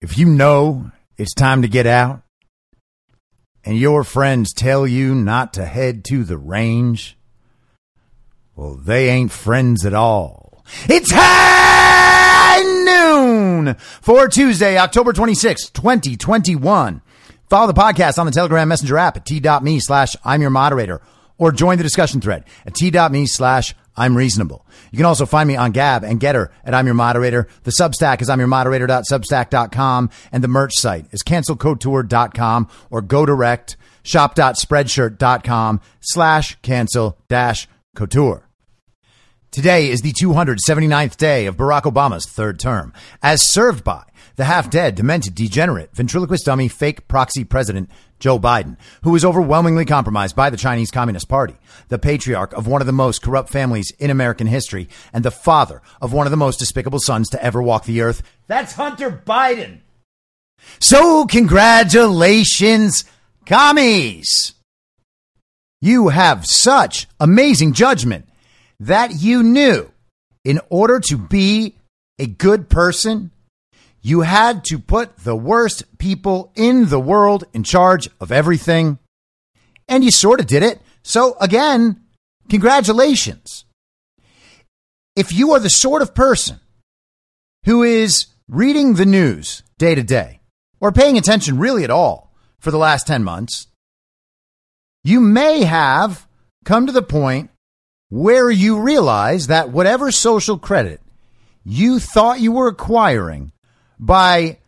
If you know it's time to get out and your friends tell you not to head to the range, well, they ain't friends at all. It's high noon for Tuesday, October 26, 2021. Follow the podcast on the Telegram Messenger app at t.me slash I'm your moderator or join the discussion thread at t.me slash I'm reasonable. You can also find me on Gab and Gettr at I'm your moderator. The Substack is I'm your moderator.substack.com and the merch site is cancelcouture.com or go direct shop.spreadshirt.com slash cancel dash couture. Today is the 279th day of Barack Obama's third term, as served by the half dead, demented, degenerate, ventriloquist dummy, fake proxy president Joe Biden, who is overwhelmingly compromised by the Chinese Communist Party, the patriarch of one of the most corrupt families in American history, and the father of one of the most despicable sons to ever walk the earth. That's Hunter Biden. So, congratulations, commies! You have such amazing judgment that you knew in order to be a good person, you had to put the worst people in the world in charge of everything. And you sort of did it. So, again, congratulations. If you are the sort of person who is reading the news day to day or paying attention really at all for the last 10 months, you may have come to the point where you realize that whatever social credit you thought you were acquiring by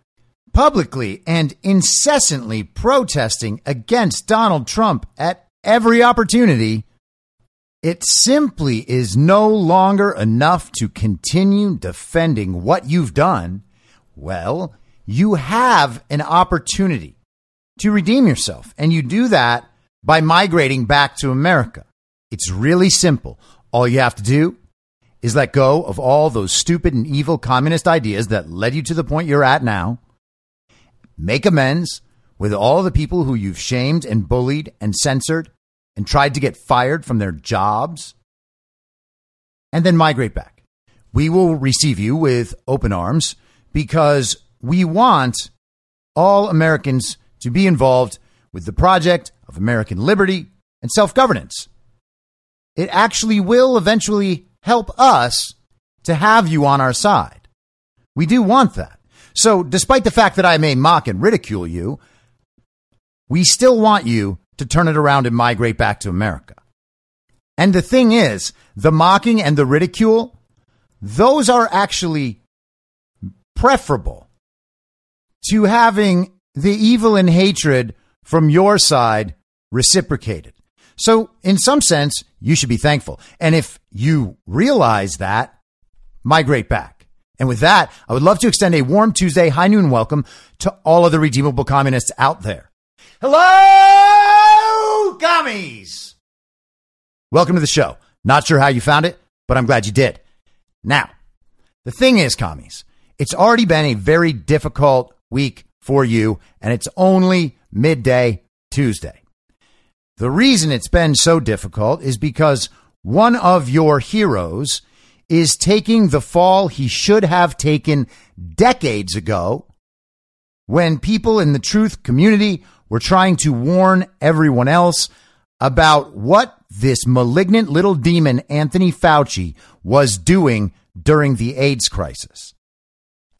publicly and incessantly protesting against Donald Trump at every opportunity, it simply is no longer enough to continue defending what you've done. Well, you have an opportunity to redeem yourself, and you do that by migrating back to America. It's really simple. All you have to do is let go of all those stupid and evil communist ideas that led you to the point you're at now. Make amends with all the people who you've shamed and bullied and censored and tried to get fired from their jobs. And then migrate back. We will receive you with open arms because we want all Americans to be involved with the project of American liberty and self governance. It actually will eventually help us to have you on our side. We do want that. So, despite the fact that I may mock and ridicule you, we still want you to turn it around and migrate back to America. And the thing is, the mocking and the ridicule, those are actually preferable to having the evil and hatred from your side reciprocated. So, in some sense, you should be thankful. And if you realize that, migrate back. And with that, I would love to extend a warm Tuesday high noon welcome to all of the redeemable communists out there. Hello, commies! Welcome to the show. Not sure how you found it, but I'm glad you did. Now, the thing is, commies, it's already been a very difficult week for you, and it's only midday Tuesday. The reason it's been so difficult is because one of your heroes is taking the fall he should have taken decades ago when people in the truth community were trying to warn everyone else about what this malignant little demon, Anthony Fauci, was doing during the AIDS crisis.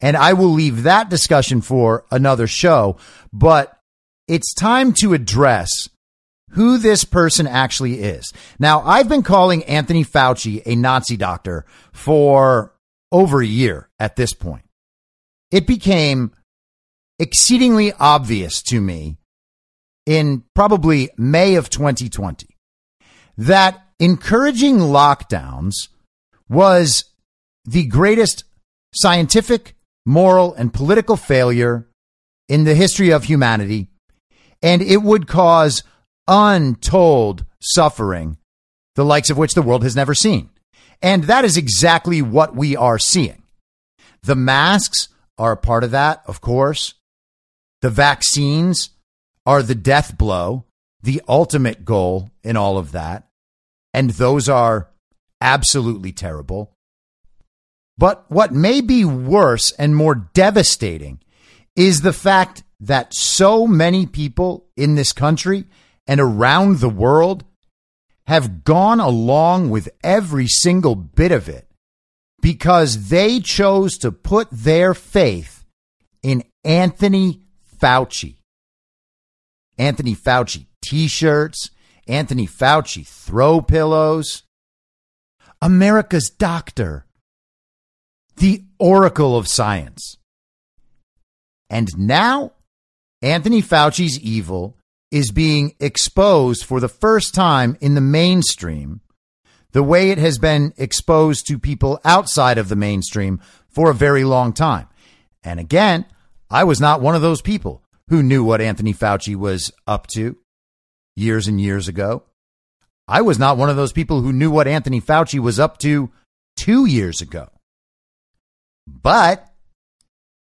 And I will leave that discussion for another show, but it's time to address who this person actually is. Now, I've been calling Anthony Fauci a Nazi doctor for over a year at this point. It became exceedingly obvious to me in probably May of 2020 that encouraging lockdowns was the greatest scientific, moral, and political failure in the history of humanity, and it would cause untold suffering, the likes of which the world has never seen. And that is exactly what we are seeing. The masks are a part of that, of course. The vaccines are the death blow, the ultimate goal in all of that. And those are absolutely terrible. But what may be worse and more devastating is the fact that so many people in this country and around the world have gone along with every single bit of it because they chose to put their faith in Anthony Fauci. Anthony Fauci t shirts, Anthony Fauci throw pillows, America's doctor, the oracle of science. And now, Anthony Fauci's evil is being exposed for the first time in the mainstream, the way it has been exposed to people outside of the mainstream for a very long time. And again, I was not one of those people who knew what Anthony Fauci was up to years and years ago. I was not one of those people who knew what Anthony Fauci was up to two years ago. But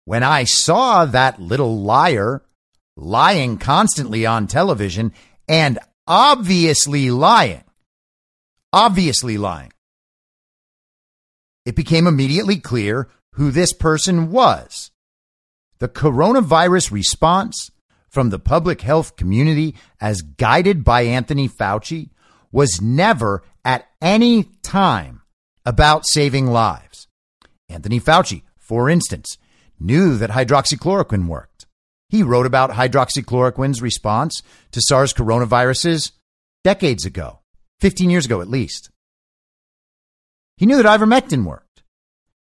when I saw that little liar lying constantly on television and obviously lying, obviously lying, it became immediately clear who this person was. The coronavirus response from the public health community as guided by Anthony Fauci was never at any time about saving lives. Anthony Fauci, for instance, knew that hydroxychloroquine worked. He wrote about hydroxychloroquine's response to SARS coronaviruses decades ago, 15 years ago at least. He knew that ivermectin worked.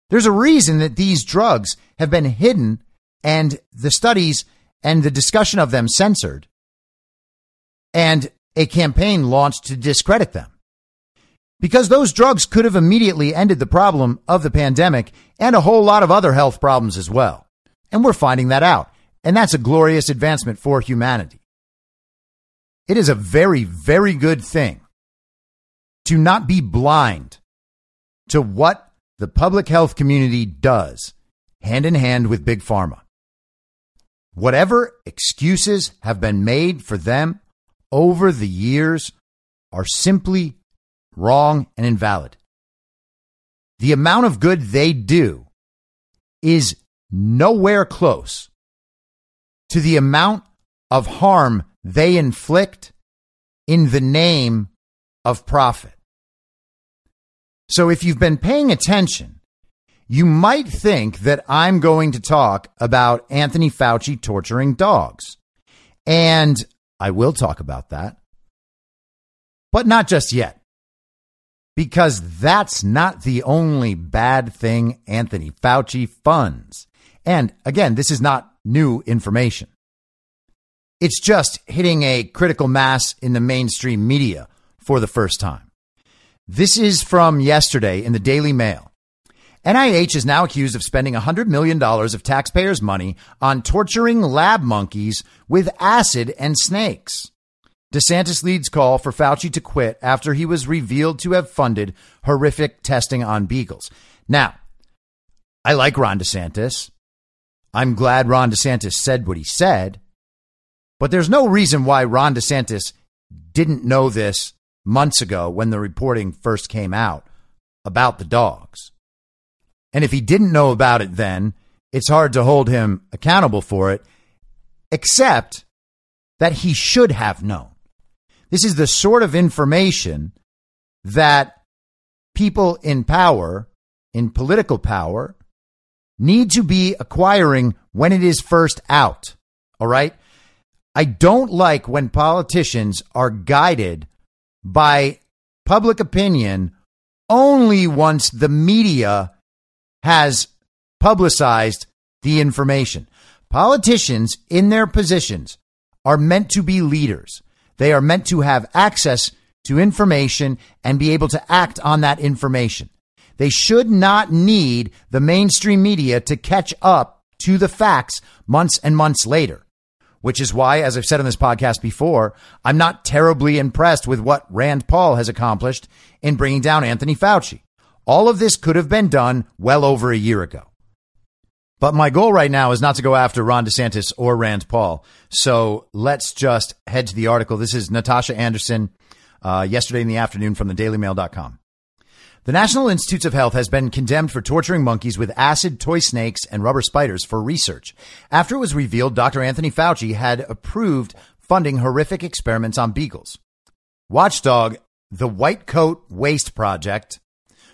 There's a reason that these drugs have been hidden and the studies and the discussion of them censored, and a campaign launched to discredit them. Because those drugs could have immediately ended the problem of the pandemic and a whole lot of other health problems as well. And we're finding that out. And that's a glorious advancement for humanity. It is a very, very good thing to not be blind to what the public health community does hand in hand with Big Pharma. Whatever excuses have been made for them over the years are simply wrong and invalid. The amount of good they do is nowhere close to the amount of harm they inflict in the name of profit. So if you've been paying attention, you might think that I'm going to talk about Anthony Fauci torturing dogs. And I will talk about that. But not just yet. Because that's not the only bad thing Anthony Fauci funds. And again, this is not new information. It's just hitting a critical mass in the mainstream media for the first time. This is from yesterday in the Daily Mail. NIH is now accused of spending $100 million of taxpayers' money on torturing lab monkeys with acid and snakes. DeSantis leads call for Fauci to quit after he was revealed to have funded horrific testing on beagles. Now, I like Ron DeSantis. I'm glad Ron DeSantis said what he said, but there's no reason why Ron DeSantis didn't know this months ago when the reporting first came out about the dogs. And if he didn't know about it then, it's hard to hold him accountable for it, except that he should have known. This is the sort of information that people in power, in political power, need to be acquiring when it is first out. All right. I don't like when politicians are guided by public opinion only once the media has publicized the information. Politicians in their positions are meant to be leaders. They are meant to have access to information and be able to act on that information. They should not need the mainstream media to catch up to the facts months and months later. Which is why, as I've said on this podcast before, I'm not terribly impressed with what Rand Paul has accomplished in bringing down Anthony Fauci. All of this could have been done well over a year ago. But my goal right now is not to go after Ron DeSantis or Rand Paul. So let's just head to the article. This is Natasha Anderson, uh, yesterday in the afternoon from the dailymail.com. The National Institutes of Health has been condemned for torturing monkeys with acid, toy snakes, and rubber spiders for research after it was revealed Dr. Anthony Fauci had approved funding horrific experiments on beagles. Watchdog, the White Coat Waste Project,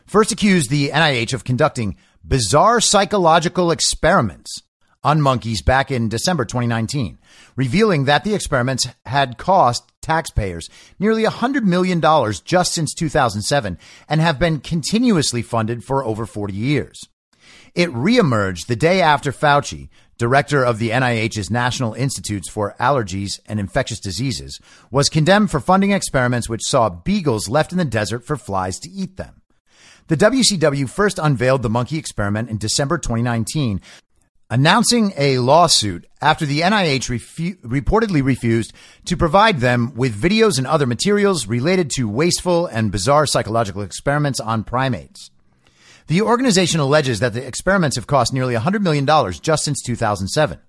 first accused the NIH of conducting bizarre psychological experiments on monkeys back in December 2019, revealing that the experiments had cost taxpayers nearly $100 million just since 2007 and have been continuously funded for over 40 years. It reemerged the day after Fauci, director of the NIH's National Institutes for Allergies and Infectious Diseases, was condemned for funding experiments which saw beagles left in the desert for flies to eat them. The WCW first unveiled the monkey experiment in December 2019, announcing a lawsuit after the NIH refu- reportedly refused to provide them with videos and other materials related to wasteful and bizarre psychological experiments on primates. The organization alleges that the experiments have cost nearly $100 million just since 2007.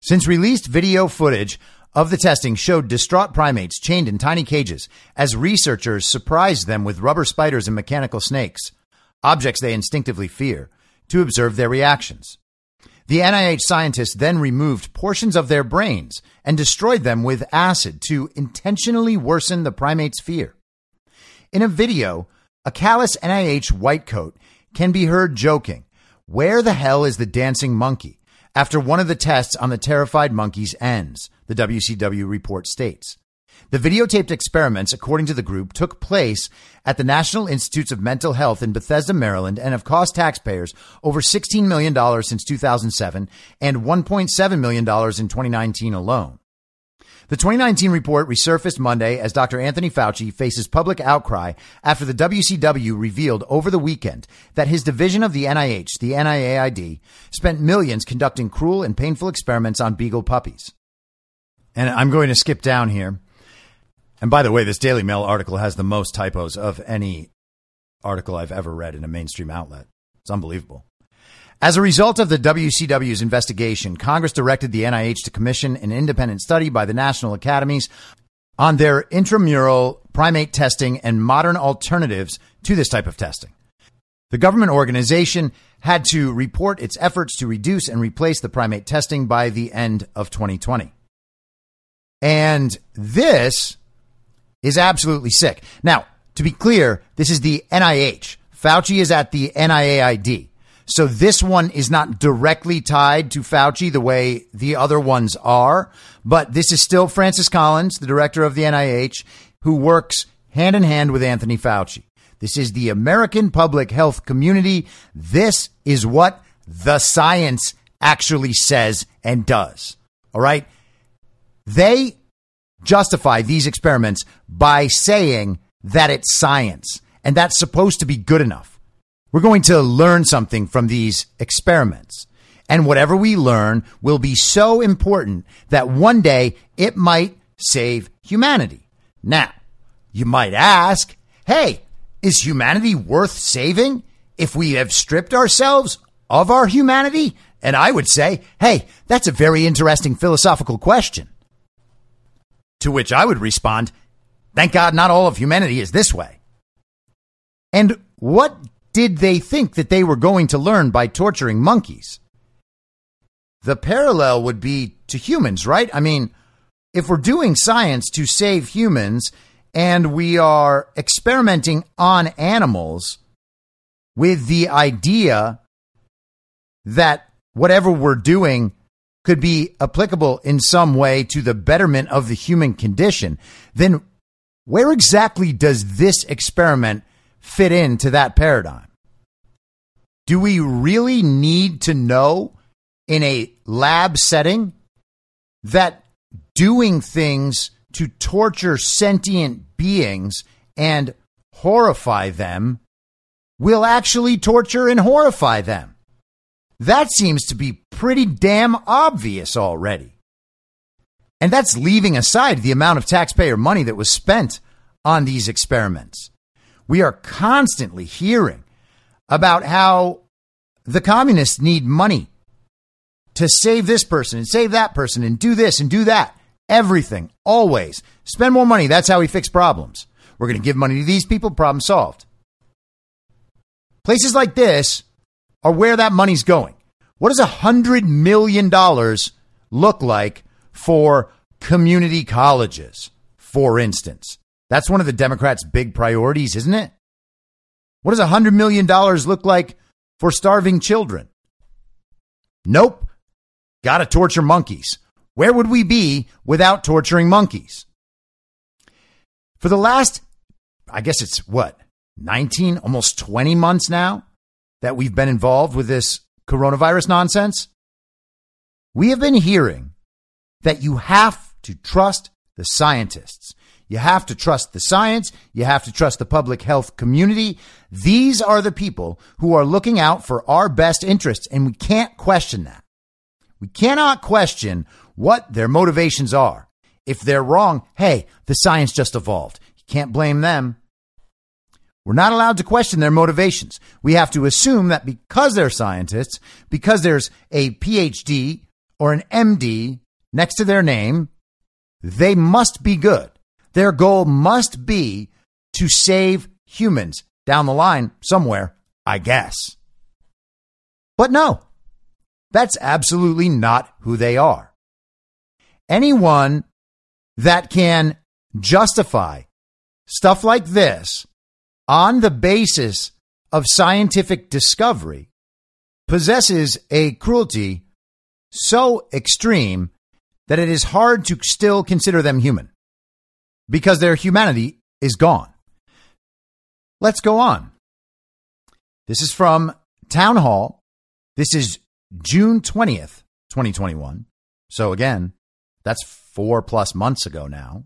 Since released video footage of the testing showed distraught primates chained in tiny cages as researchers surprised them with rubber spiders and mechanical snakes, objects they instinctively fear, to observe their reactions. The NIH scientists then removed portions of their brains and destroyed them with acid to intentionally worsen the primate's fear. In a video, a callous NIH white coat can be heard joking, Where the hell is the dancing monkey? after one of the tests on the terrified monkeys ends, the WCW report states. The videotaped experiments, according to the group, took place at the National Institutes of Mental Health in Bethesda, Maryland, and have cost taxpayers over $16 million since 2007 and $1.7 million in 2019 alone. The 2019 report resurfaced Monday as Dr. Anthony Fauci faces public outcry after the WCW revealed over the weekend that his division of the NIH, the NIAID, spent millions conducting cruel and painful experiments on beagle puppies. And I'm going to skip down here. And by the way, this Daily Mail article has the most typos of any article I've ever read in a mainstream outlet. It's unbelievable. As a result of the WCW's investigation, Congress directed the NIH to commission an independent study by the national academies on their intramural primate testing and modern alternatives to this type of testing. The government organization had to report its efforts to reduce and replace the primate testing by the end of 2020. And this is absolutely sick. Now, to be clear, this is the NIH. Fauci is at the NIAID. So this one is not directly tied to Fauci the way the other ones are, but this is still Francis Collins, the director of the NIH, who works hand in hand with Anthony Fauci. This is the American public health community. This is what the science actually says and does. All right. They justify these experiments by saying that it's science and that's supposed to be good enough. We're going to learn something from these experiments. And whatever we learn will be so important that one day it might save humanity. Now, you might ask, hey, is humanity worth saving if we have stripped ourselves of our humanity? And I would say, hey, that's a very interesting philosophical question. To which I would respond, thank God not all of humanity is this way. And what did they think that they were going to learn by torturing monkeys? The parallel would be to humans, right? I mean, if we're doing science to save humans and we are experimenting on animals with the idea that whatever we're doing could be applicable in some way to the betterment of the human condition, then where exactly does this experiment fit into that paradigm? Do we really need to know in a lab setting that doing things to torture sentient beings and horrify them will actually torture and horrify them. That seems to be pretty damn obvious already. And that's leaving aside the amount of taxpayer money that was spent on these experiments. We are constantly hearing about how the communists need money to save this person and save that person and do this and do that. Everything, always. Spend more money. That's how we fix problems. We're going to give money to these people, problem solved. Places like this are where that money's going. What does a hundred million dollars look like for community colleges, for instance? That's one of the Democrats' big priorities, isn't it? What does a hundred million dollars look like for starving children? Nope. Gotta torture monkeys. Where would we be without torturing monkeys? For the last, I guess it's what, 19, almost 20 months now that we've been involved with this coronavirus nonsense, we have been hearing that you have to trust the scientists. You have to trust the science. You have to trust the public health community. These are the people who are looking out for our best interests, and we can't question that. We cannot question what their motivations are. If they're wrong, hey, the science just evolved. You can't blame them. We're not allowed to question their motivations. We have to assume that because they're scientists, because there's a PhD or an MD next to their name, they must be good. Their goal must be to save humans down the line somewhere, I guess. But no, that's absolutely not who they are. Anyone that can justify stuff like this on the basis of scientific discovery possesses a cruelty so extreme that it is hard to still consider them human because their humanity is gone. Let's go on. This is from Town Hall. This is June 20th, 2021. So again, that's four plus months ago now.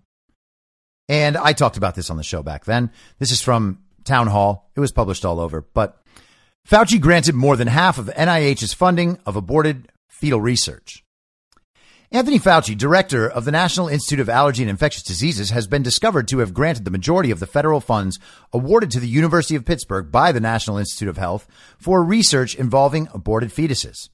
And I talked about this on the show back then. This is from town hall. It was published all over. But Fauci granted more than half of NIH's funding of aborted fetal research. Anthony Fauci, director of the National Institute of Allergy and Infectious Diseases, has been discovered to have granted the majority of the federal funds awarded to the University of Pittsburgh by the National Institute of Health for research involving aborted fetuses.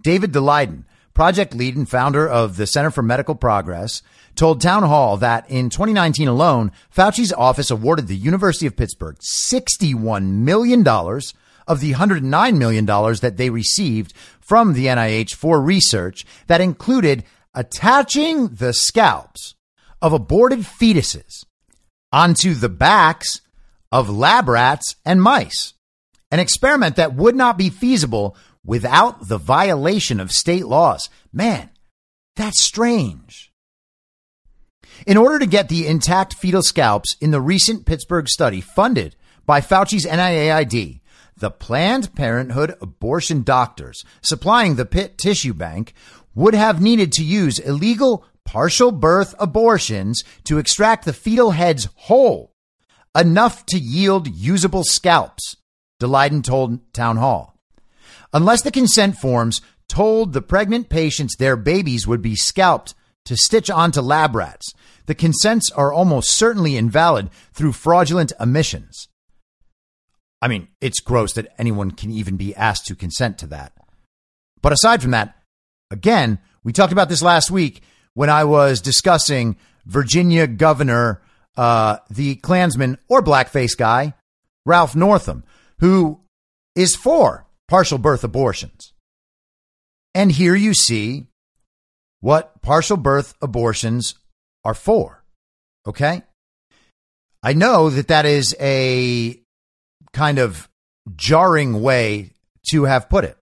David Daleiden, project lead and founder of the Center for Medical Progress, told Town Hall that in 2019 alone, Fauci's office awarded the University of Pittsburgh $61 million of the $109 million that they received from the NIH for research that included attaching the scalps of aborted fetuses onto the backs of lab rats and mice, an experiment that would not be feasible without the violation of state laws. Man, that's strange. In order to get the intact fetal scalps in the recent Pittsburgh study funded by Fauci's NIAID, the Planned Parenthood abortion doctors supplying the Pitt tissue bank would have needed to use illegal partial birth abortions to extract the fetal heads whole, enough to yield usable scalps, Daleiden told Town Hall. Unless the consent forms told the pregnant patients their babies would be scalped to stitch onto lab rats, the consents are almost certainly invalid through fraudulent omissions. I mean, it's gross that anyone can even be asked to consent to that. But aside from that, again, we talked about this last week when I was discussing Virginia Governor, uh, the Klansman or blackface guy, Ralph Northam, who is for partial birth abortions. And here you see what partial birth abortions are for. Okay. I know that that is a kind of jarring way to have put it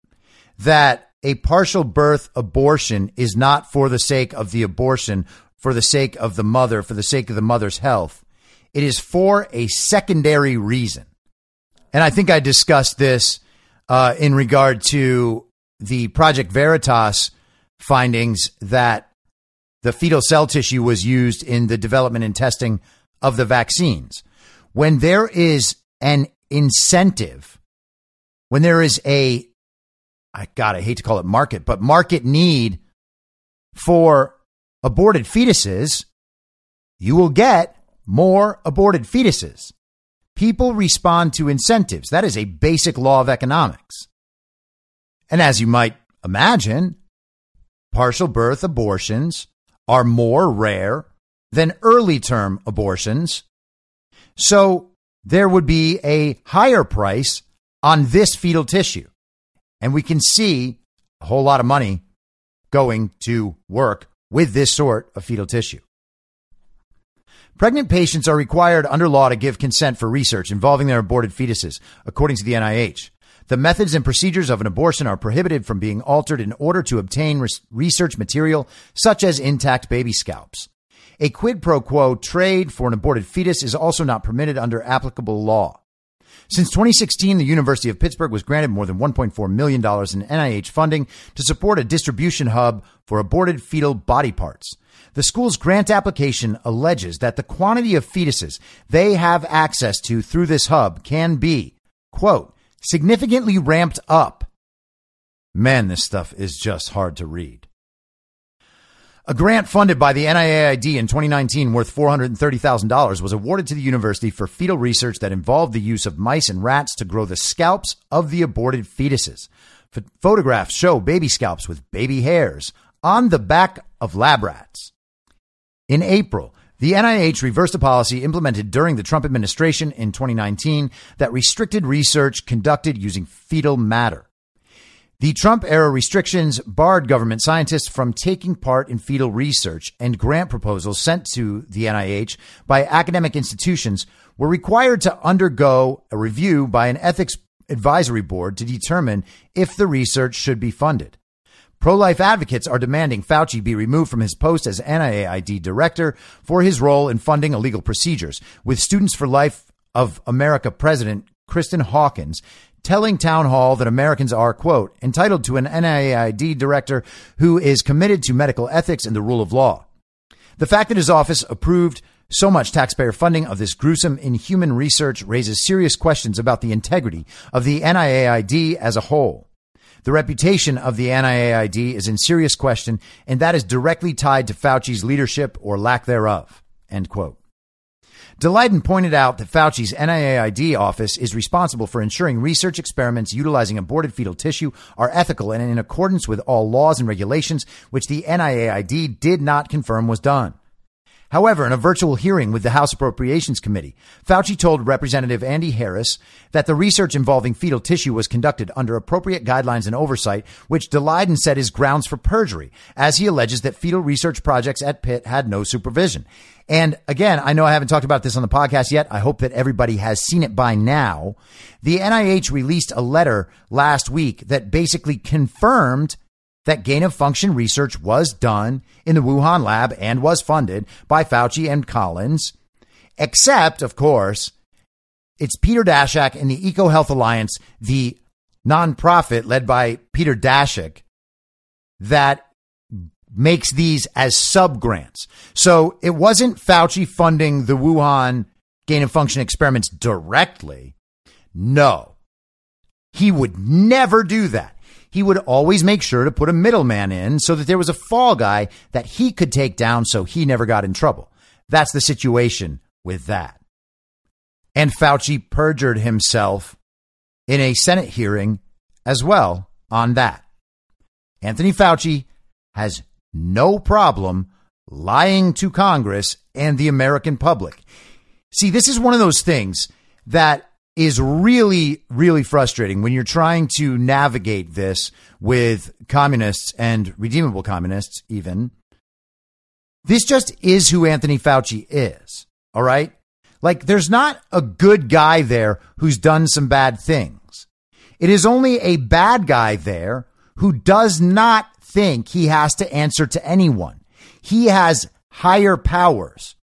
that a partial birth abortion is not for the sake of the abortion, for the sake of the mother, for the sake of the mother's health. It is for a secondary reason. And I think I discussed this uh, in regard to the Project Veritas findings that the fetal cell tissue was used in the development and testing of the vaccines. When there is an incentive, when there is a, I God, I hate to call it market, but market need for aborted fetuses, you will get more aborted fetuses. People respond to incentives. That is a basic law of economics. And as you might imagine, partial birth abortions are more rare than early term abortions. So there would be a higher price on this fetal tissue. And we can see a whole lot of money going to work with this sort of fetal tissue. Pregnant patients are required under law to give consent for research involving their aborted fetuses, according to the NIH. The methods and procedures of an abortion are prohibited from being altered in order to obtain research material such as intact baby scalps. A quid pro quo trade for an aborted fetus is also not permitted under applicable law. Since 2016, the University of Pittsburgh was granted more than $1.4 million in NIH funding to support a distribution hub for aborted fetal body parts. The school's grant application alleges that the quantity of fetuses they have access to through this hub can be, quote, significantly ramped up. Man, this stuff is just hard to read. A grant funded by the NIAID in 2019 worth $430,000 was awarded to the university for fetal research that involved the use of mice and rats to grow the scalps of the aborted fetuses. Photographs show baby scalps with baby hairs on the back of lab rats. In April, the NIH reversed a policy implemented during the Trump administration in 2019 that restricted research conducted using fetal matter. The Trump era restrictions barred government scientists from taking part in fetal research, and grant proposals sent to the NIH by academic institutions were required to undergo a review by an ethics advisory board to determine if the research should be funded. Pro life advocates are demanding Fauci be removed from his post as NIAID director for his role in funding illegal procedures, with Students for Life of America president Kristan Hawkins telling Town Hall that Americans are, quote, entitled to an NIAID director who is committed to medical ethics and the rule of law. The fact that his office approved so much taxpayer funding of this gruesome, inhuman research raises serious questions about the integrity of the NIAID as a whole. The reputation of the NIAID is in serious question, and that is directly tied to Fauci's leadership or lack thereof. End quote. Daleiden pointed out that Fauci's NIAID office is responsible for ensuring research experiments utilizing aborted fetal tissue are ethical and in accordance with all laws and regulations, which the NIAID did not confirm was done. However, in a virtual hearing with the House Appropriations Committee, Fauci told Representative Andy Harris that the research involving fetal tissue was conducted under appropriate guidelines and oversight, which Daleiden said is grounds for perjury, as he alleges that fetal research projects at Pitt had no supervision. And again, I know I haven't talked about this on the podcast yet. I hope that everybody has seen it by now. The NIH released a letter last week that basically confirmed that gain of function research was done in the Wuhan lab and was funded by Fauci and Collins, except, of course, it's Peter Daszak and the EcoHealth Alliance, the nonprofit led by Peter Daszak, that makes these as sub grants. So it wasn't Fauci funding the Wuhan gain of function experiments directly. No, he would never do that. He would always make sure to put a middleman in so that there was a fall guy that he could take down so he never got in trouble. That's the situation with that. And Fauci perjured himself in a Senate hearing as well on that. Anthony Fauci has no problem lying to Congress and the American public. See, this is one of those things that is really, really frustrating when you're trying to navigate this with communists and redeemable communists, even. This just is who Anthony Fauci is. All right. Like, there's not a good guy there who's done some bad things. It is only a bad guy there who does not think he has to answer to anyone. He has higher powers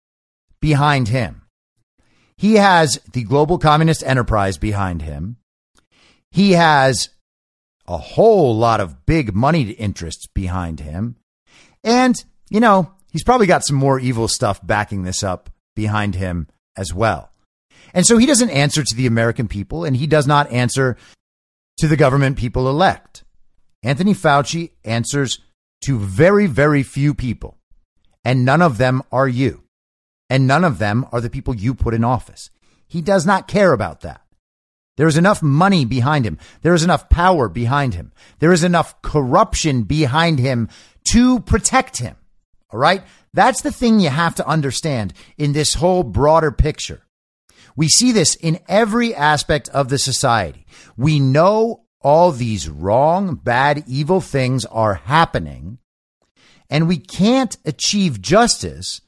behind him. He has the global communist enterprise behind him. He has a whole lot of big money interests behind him. And, you know, he's probably got some more evil stuff backing this up behind him as well. And so he doesn't answer to the American people and he does not answer to the government people elect. Anthony Fauci answers to very, very few people, and none of them are you. And none of them are the people you put in office. He does not care about that. There is enough money behind him. There is enough power behind him. There is enough corruption behind him to protect him. All right. That's the thing you have to understand in this whole broader picture. We see this in every aspect of the society. We know all these wrong, bad, evil things are happening and we can't achieve justice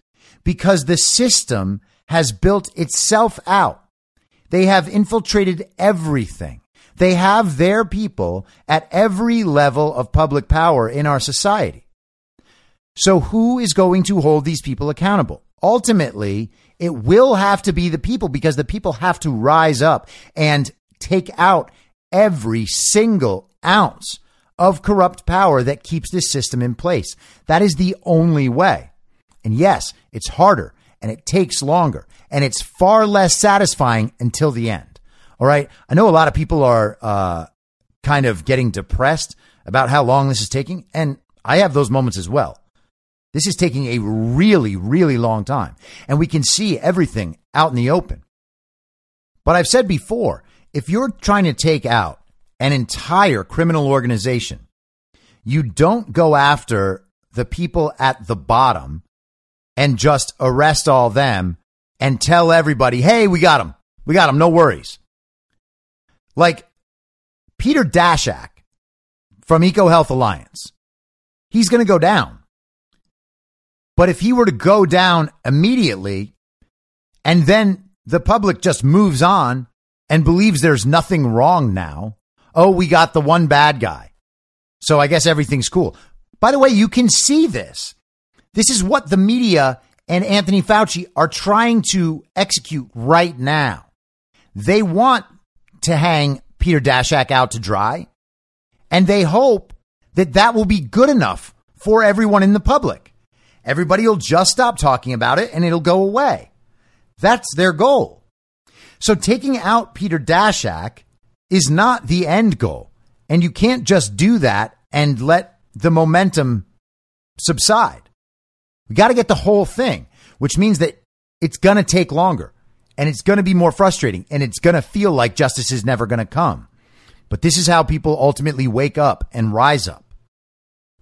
because the system has built itself out. They have infiltrated everything. They have their people at every level of public power in our society. So who is going to hold these people accountable? Ultimately, it will have to be the people because the people have to rise up and take out every single ounce of corrupt power that keeps this system in place. That is the only way. And yes, it's harder and it takes longer and it's far less satisfying until the end. All right. I know a lot of people are uh, kind of getting depressed about how long this is taking. And I have those moments as well. This is taking a really, really long time. And we can see everything out in the open. But I've said before, if you're trying to take out an entire criminal organization, you don't go after the people at the bottom and just arrest all them and tell everybody, hey, we got them. We got them. No worries. Like Peter Daszak from EcoHealth Alliance, he's going to go down. But if he were to go down immediately and then the public just moves on and believes there's nothing wrong now, oh, we got the one bad guy. So I guess everything's cool. By the way, you can see this. This is what the media and Anthony Fauci are trying to execute right now. They want to hang Peter Daszak out to dry, and they hope that that will be good enough for everyone in the public. Everybody will just stop talking about it and it'll go away. That's their goal. So taking out Peter Daszak is not the end goal. And you can't just do that and let the momentum subside. We got to get the whole thing, which means that it's going to take longer and it's going to be more frustrating and it's going to feel like justice is never going to come. But this is how people ultimately wake up and rise up.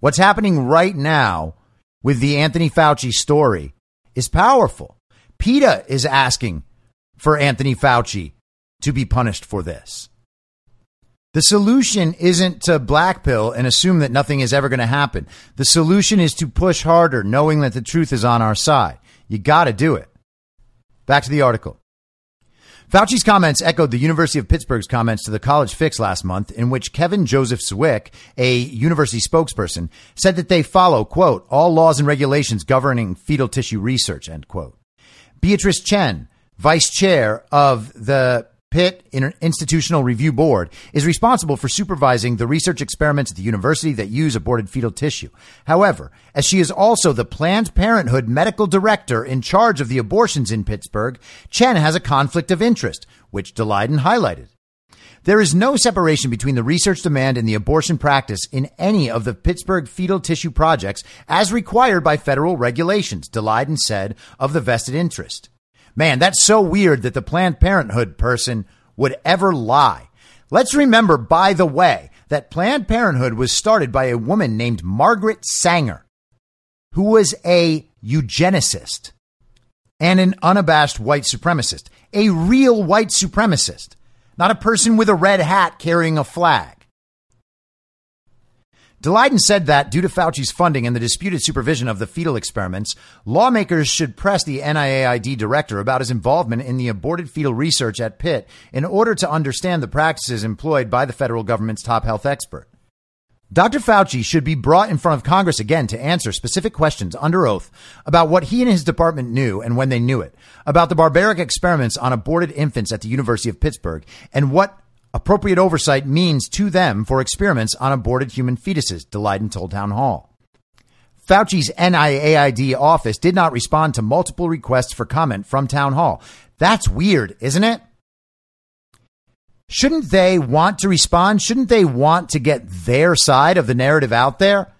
What's happening right now with the Anthony Fauci story is powerful. PETA is asking for Anthony Fauci to be punished for this. The solution isn't to black pill and assume that nothing is ever going to happen. The solution is to push harder, knowing that the truth is on our side. You got to do it. Back to the article. Fauci's comments echoed the University of Pittsburgh's comments to the College Fix last month, in which Kevin Joseph Zwick, a university spokesperson, said that they follow, quote, all laws and regulations governing fetal tissue research, end quote. Beatrice Chen, vice chair of the Pitt Institutional Review Board is responsible for supervising the research experiments at the university that use aborted fetal tissue. However, as she is also the Planned Parenthood medical director in charge of the abortions in Pittsburgh, Chen has a conflict of interest, which Daleiden highlighted. There is no separation between the research demand and the abortion practice in any of the Pittsburgh fetal tissue projects as required by federal regulations, Daleiden said of the vested interest. Man, that's so weird that the Planned Parenthood person would ever lie. Let's remember, by the way, that Planned Parenthood was started by a woman named Margaret Sanger, who was a eugenicist and an unabashed white supremacist, a real white supremacist, not a person with a red hat carrying a flag. Daleiden said that due to Fauci's funding and the disputed supervision of the fetal experiments, lawmakers should press the NIAID director about his involvement in the aborted fetal research at Pitt in order to understand the practices employed by the federal government's top health expert. Dr. Fauci should be brought in front of Congress again to answer specific questions under oath about what he and his department knew and when they knew it, about the barbaric experiments on aborted infants at the University of Pittsburgh, and what appropriate oversight means to them for experiments on aborted human fetuses, Daleiden told Town Hall. Fauci's NIAID office did not respond to multiple requests for comment from town hall. That's weird, isn't it? Shouldn't they want to respond? Shouldn't they want to get their side of the narrative out there?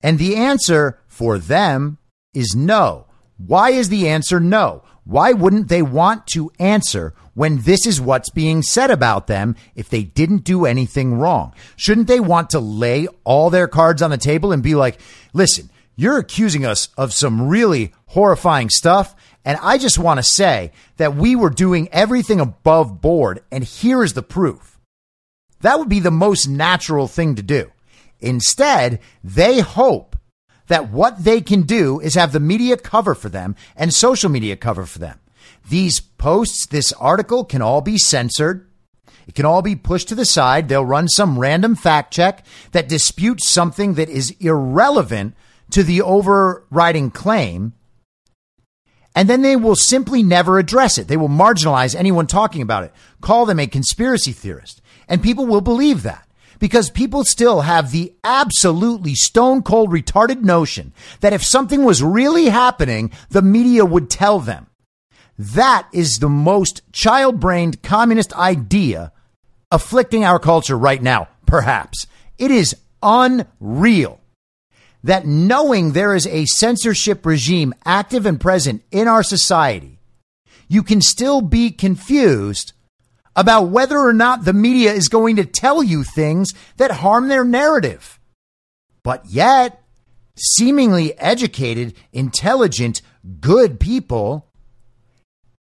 And the answer for them is no. Why is the answer no? Why wouldn't they want to answer when this is what's being said about them if they didn't do anything wrong? Shouldn't they want to lay all their cards on the table and be like, listen, you're accusing us of some really horrifying stuff. And I just want to say that we were doing everything above board. And here is the proof. That would be the most natural thing to do. Instead, they hope that what they can do is have the media cover for them and social media cover for them. These posts, this article can all be censored. It can all be pushed to the side. They'll run some random fact check that disputes something that is irrelevant to the overriding claim. And then they will simply never address it. They will marginalize anyone talking about it, call them a conspiracy theorist. And people will believe that because people still have the absolutely stone cold retarded notion that if something was really happening, the media would tell them. That is the most child brained communist idea afflicting our culture right now, perhaps. It is unreal that knowing there is a censorship regime active and present in our society, you can still be confused about whether or not the media is going to tell you things that harm their narrative. But yet, seemingly educated, intelligent, good people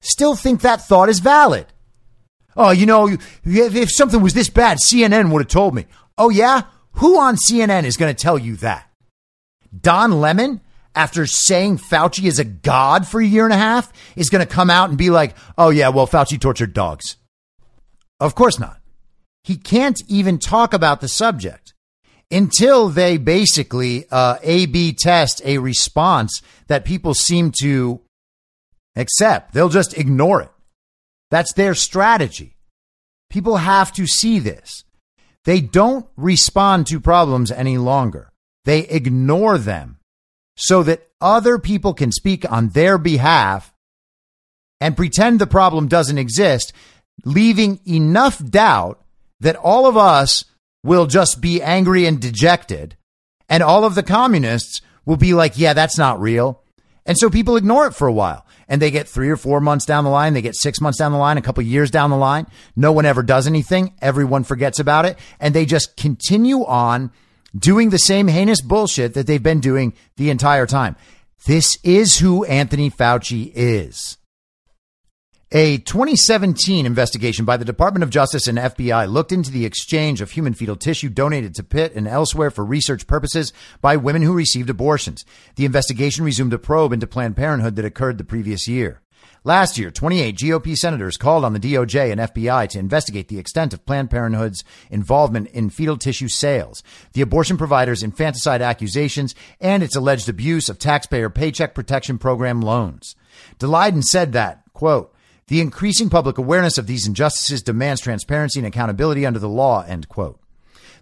still think that thought is valid. Oh, you know, if something was this bad, CNN would have told me. Oh, yeah? Who on CNN is going to tell you that? Don Lemon, after saying Fauci is a god for a year and a half, is going to come out and be like, oh, yeah, well, Fauci tortured dogs. Of course not. He can't even talk about the subject until they basically uh, A B test a response that people seem to accept. They'll just ignore it. That's their strategy. People have to see this. They don't respond to problems any longer. They ignore them so that other people can speak on their behalf and pretend the problem doesn't exist, leaving enough doubt that all of us will just be angry and dejected, and all of the communists will be like, yeah, that's not real. And so people ignore it for a while and they get three or four months down the line, they get six months down the line, a couple years down the line. No one ever does anything. Everyone forgets about it. And they just continue on doing the same heinous bullshit that they've been doing the entire time. This is who Anthony Fauci is. A 2017 investigation by the Department of Justice and FBI looked into the exchange of human fetal tissue donated to Pitt and elsewhere for research purposes by women who received abortions. The investigation resumed a probe into Planned Parenthood that occurred the previous year. Last year, 28 GOP senators called on the DOJ and FBI to investigate the extent of Planned Parenthood's involvement in fetal tissue sales, the abortion provider's infanticide accusations, and its alleged abuse of taxpayer paycheck protection program loans. Daleiden said that, quote, the increasing public awareness of these injustices demands transparency and accountability under the law, end quote.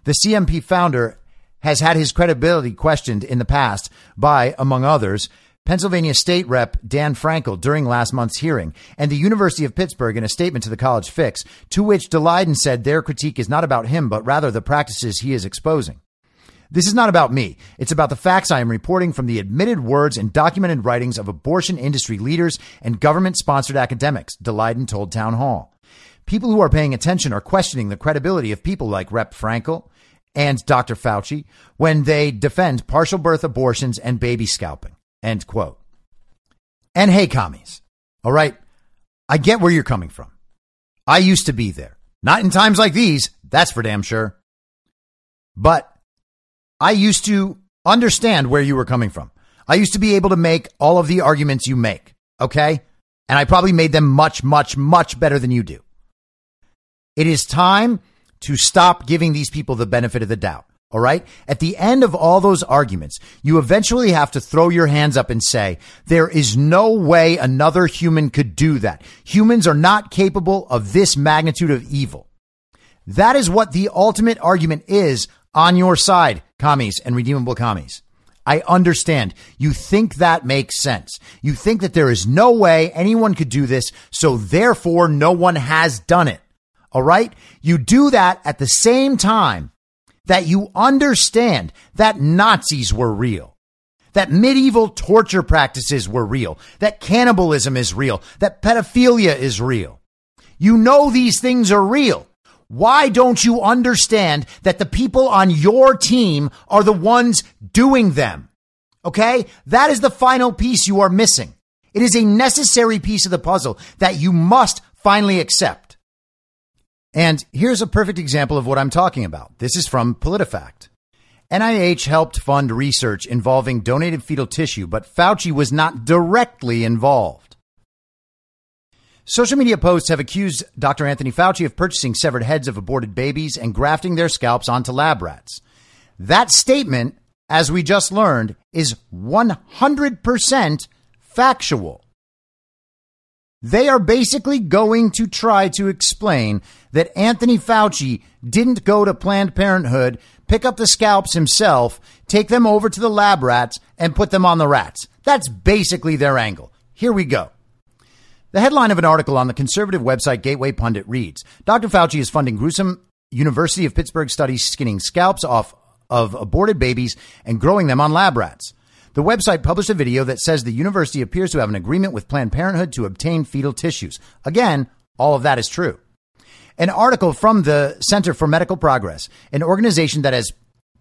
The CMP founder has had his credibility questioned in the past by, among others, Pennsylvania State Rep Dan Frankel during last month's hearing, and the University of Pittsburgh in a statement to the College Fix, to which Daleiden said their critique is not about him, but rather the practices he is exposing. This is not about me. It's about the facts I am reporting from the admitted words and documented writings of abortion industry leaders and government sponsored academics, Daleiden told Town Hall. People who are paying attention are questioning the credibility of people like Rep. Frankel and Dr. Fauci when they defend partial birth abortions and baby scalping. End quote. And hey, commies. All right. I get where you're coming from. I used to be there. Not in times like these. That's for damn sure. But I used to understand where you were coming from. I used to be able to make all of the arguments you make. Okay. And I probably made them much, much, much better than you do. It is time to stop giving these people the benefit of the doubt. All right. At the end of all those arguments, you eventually have to throw your hands up and say, there is no way another human could do that. Humans are not capable of this magnitude of evil. That is what the ultimate argument is on your side, commies and redeemable commies. I understand. You think that makes sense. You think that there is no way anyone could do this, so therefore no one has done it. All right? You do that at the same time that you understand that Nazis were real, that medieval torture practices were real, that cannibalism is real, that pedophilia is real. You know these things are real. Why don't you understand that the people on your team are the ones doing them? Okay? That is the final piece you are missing. It is a necessary piece of the puzzle that you must finally accept. And here's a perfect example of what I'm talking about. This is from PolitiFact. NIH helped fund research involving donated fetal tissue, but Fauci was not directly involved. Social media posts have accused Dr. Anthony Fauci of purchasing severed heads of aborted babies and grafting their scalps onto lab rats. That statement, as we just learned, is 100% factual. They are basically going to try to explain that Anthony Fauci didn't go to Planned Parenthood, pick up the scalps himself, take them over to the lab rats, and put them on the rats. That's basically their angle. Here we go. The headline of an article on the conservative website Gateway Pundit reads Dr. Fauci is funding gruesome University of Pittsburgh studies skinning scalps off of aborted babies and growing them on lab rats. The website published a video that says the university appears to have an agreement with Planned Parenthood to obtain fetal tissues. Again, all of that is true. An article from the Center for Medical Progress, an organization that has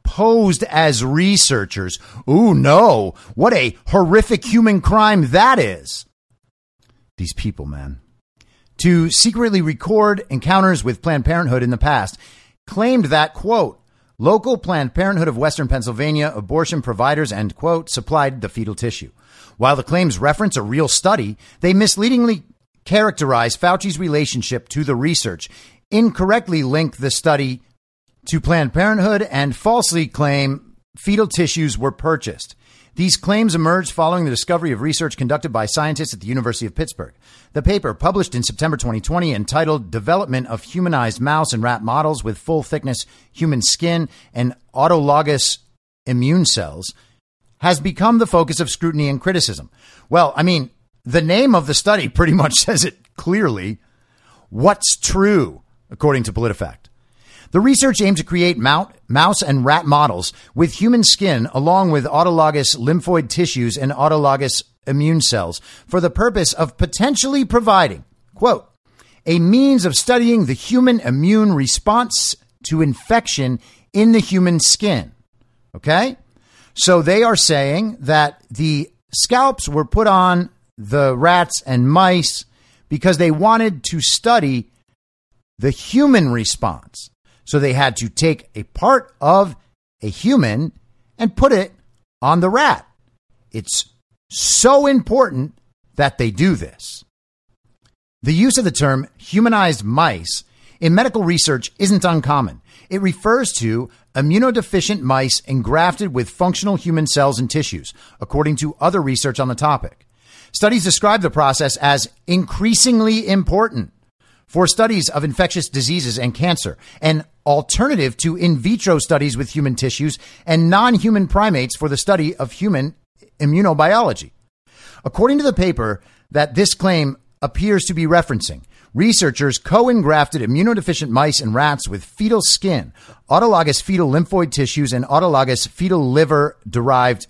posed as researchers. Ooh, no. What a horrific human crime that is. These people, man. To secretly record encounters with Planned Parenthood in the past, claimed that, quote, Local Planned Parenthood of Western Pennsylvania abortion providers, end quote, supplied the fetal tissue. While the claims reference a real study, they misleadingly characterize Fauci's relationship to the research, incorrectly link the study to Planned Parenthood, and falsely claim fetal tissues were purchased. These claims emerged following the discovery of research conducted by scientists at the University of Pittsburgh. The paper, published in September 2020, entitled Development of Humanized Mouse and Rat Models with Full Thickness Human Skin and Autologous Immune Cells, has become the focus of scrutiny and criticism. Well, I mean, the name of the study pretty much says it clearly. What's true, according to PolitiFact? The research aimed to create mouse and rat models with human skin along with autologous lymphoid tissues and autologous immune cells for the purpose of potentially providing, quote, a means of studying the human immune response to infection in the human skin. Okay? So they are saying that the scalps were put on the rats and mice because they wanted to study the human response. So they had to take a part of a human and put it on the rat. It's so important that they do this. The use of the term humanized mice in medical research isn't uncommon. It refers to immunodeficient mice engrafted with functional human cells and tissues, according to other research on the topic. Studies describe the process as increasingly important for studies of infectious diseases and cancer, an alternative to in vitro studies with human tissues and non human primates for the study of human immunobiology. According to the paper that this claim appears to be referencing, researchers co engrafted immunodeficient mice and rats with fetal skin, autologous fetal lymphoid tissues, and autologous fetal liver derived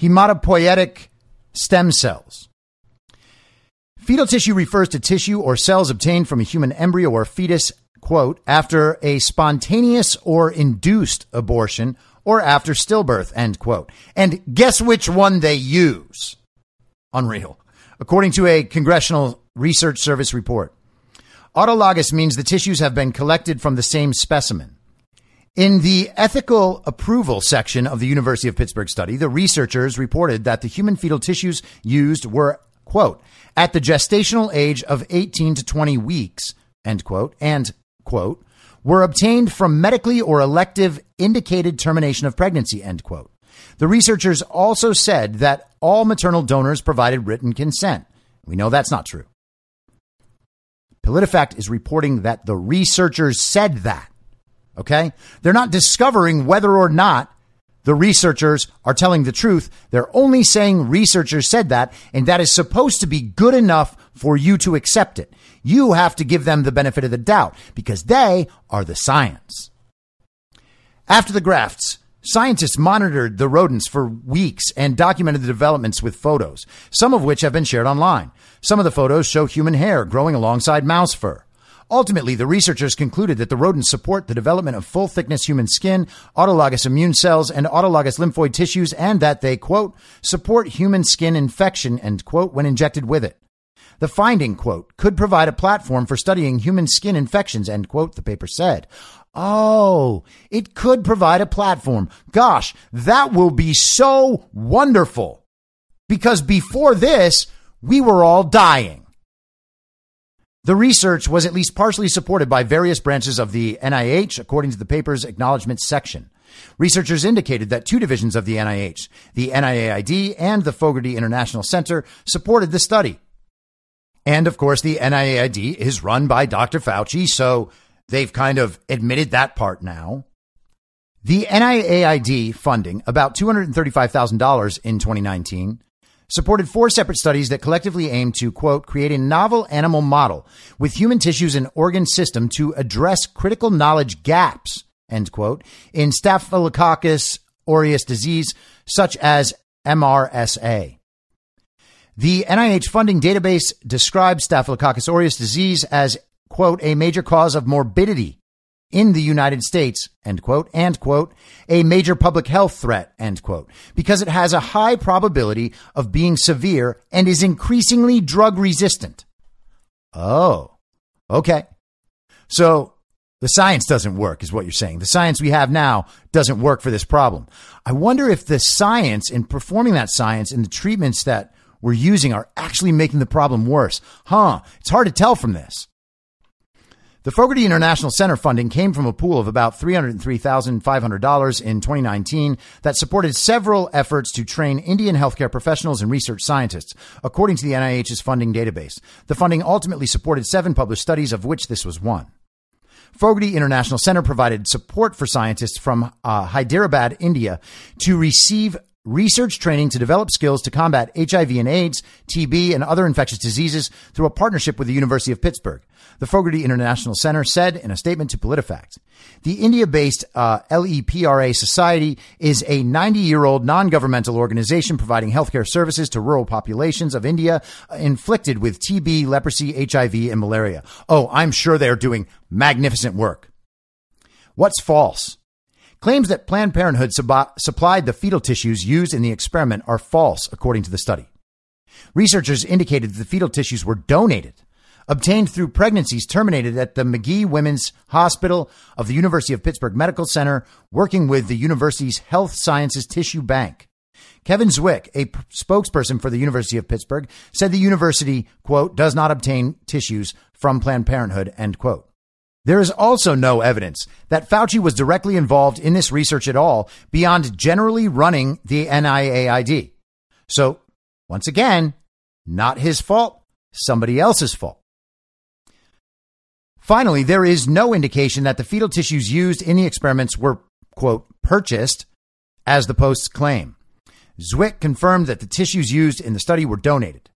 hematopoietic stem cells. Fetal tissue refers to tissue or cells obtained from a human embryo or fetus, quote, after a spontaneous or induced abortion or after stillbirth, end quote. And guess which one they use? Unreal. According to a Congressional Research Service report, autologous means the tissues have been collected from the same specimen. In the ethical approval section of the University of Pittsburgh study, the researchers reported that the human fetal tissues used were quote, at the gestational age of 18 to 20 weeks, end quote, and quote, were obtained from medically or elective indicated termination of pregnancy, end quote. The researchers also said that all maternal donors provided written consent. We know that's not true. PolitiFact is reporting that the researchers said that. Okay? They're not discovering whether or not the researchers are telling the truth. They're only saying researchers said that, and that is supposed to be good enough for you to accept it. You have to give them the benefit of the doubt because they are the science. After the grafts, Scientists monitored the rodents for weeks and documented the developments with photos, some of which have been shared online. Some of the photos show human hair growing alongside mouse fur. Ultimately, the researchers concluded that the rodents support the development of full thickness human skin, autologous immune cells, and autologous lymphoid tissues, and that they, quote, support human skin infection, end quote, when injected with it. The finding, quote, could provide a platform for studying human skin infections, end quote, the paper said. Oh, it could provide a platform. Gosh, that will be so wonderful. Because before this, we were all dying. The research was at least partially supported by various branches of the NIH, according to the paper's acknowledgement section. Researchers indicated that two divisions of the NIH, the NIAID and the Fogarty International Center, supported the study. And of course, the NIAID is run by Dr. Fauci, so They've kind of admitted that part now. The NIAID funding, about $235,000 in 2019, supported four separate studies that collectively aim to, quote, create a novel animal model with human tissues and organ system to address critical knowledge gaps, end quote, in Staphylococcus aureus disease, such as MRSA. The NIH funding database describes Staphylococcus aureus disease as quote, a major cause of morbidity in the United States, end quote, and quote, a major public health threat, end quote, because it has a high probability of being severe and is increasingly drug resistant. Oh, okay. So the science doesn't work, is what you're saying. The science we have now doesn't work for this problem. I wonder if the science in performing that science and the treatments that we're using are actually making the problem worse. Huh? It's hard to tell from this. The Fogarty International Center funding came from a pool of about $303,500 in 2019 that supported several efforts to train Indian healthcare professionals and research scientists, according to the NIH's funding database. The funding ultimately supported seven published studies, of which this was one. Fogarty International Center provided support for scientists from uh, Hyderabad, India, to receive research training to develop skills to combat HIV and AIDS, TB, and other infectious diseases through a partnership with the University of Pittsburgh. The Fogarty International Center said in a statement to PolitiFact. The India based uh, LEPRA Society is a 90 year old non governmental organization providing healthcare services to rural populations of India uh, inflicted with TB, leprosy, HIV, and malaria. Oh, I'm sure they're doing magnificent work. What's false? Claims that Planned Parenthood sub- supplied the fetal tissues used in the experiment are false, according to the study. Researchers indicated that the fetal tissues were donated obtained through pregnancies terminated at the Magee Women's Hospital of the University of Pittsburgh Medical Center, working with the university's Health Sciences Tissue Bank. Kevin Zwick, a p- spokesperson for the University of Pittsburgh, said the university, quote, does not obtain tissues from Planned Parenthood, end quote. There is also no evidence that Fauci was directly involved in this research at all beyond generally running the NIAID. So, once again, not his fault, somebody else's fault. Finally, there is no indication that the fetal tissues used in the experiments were, quote, purchased, as the posts claim. Zwick confirmed that the tissues used in the study were donated.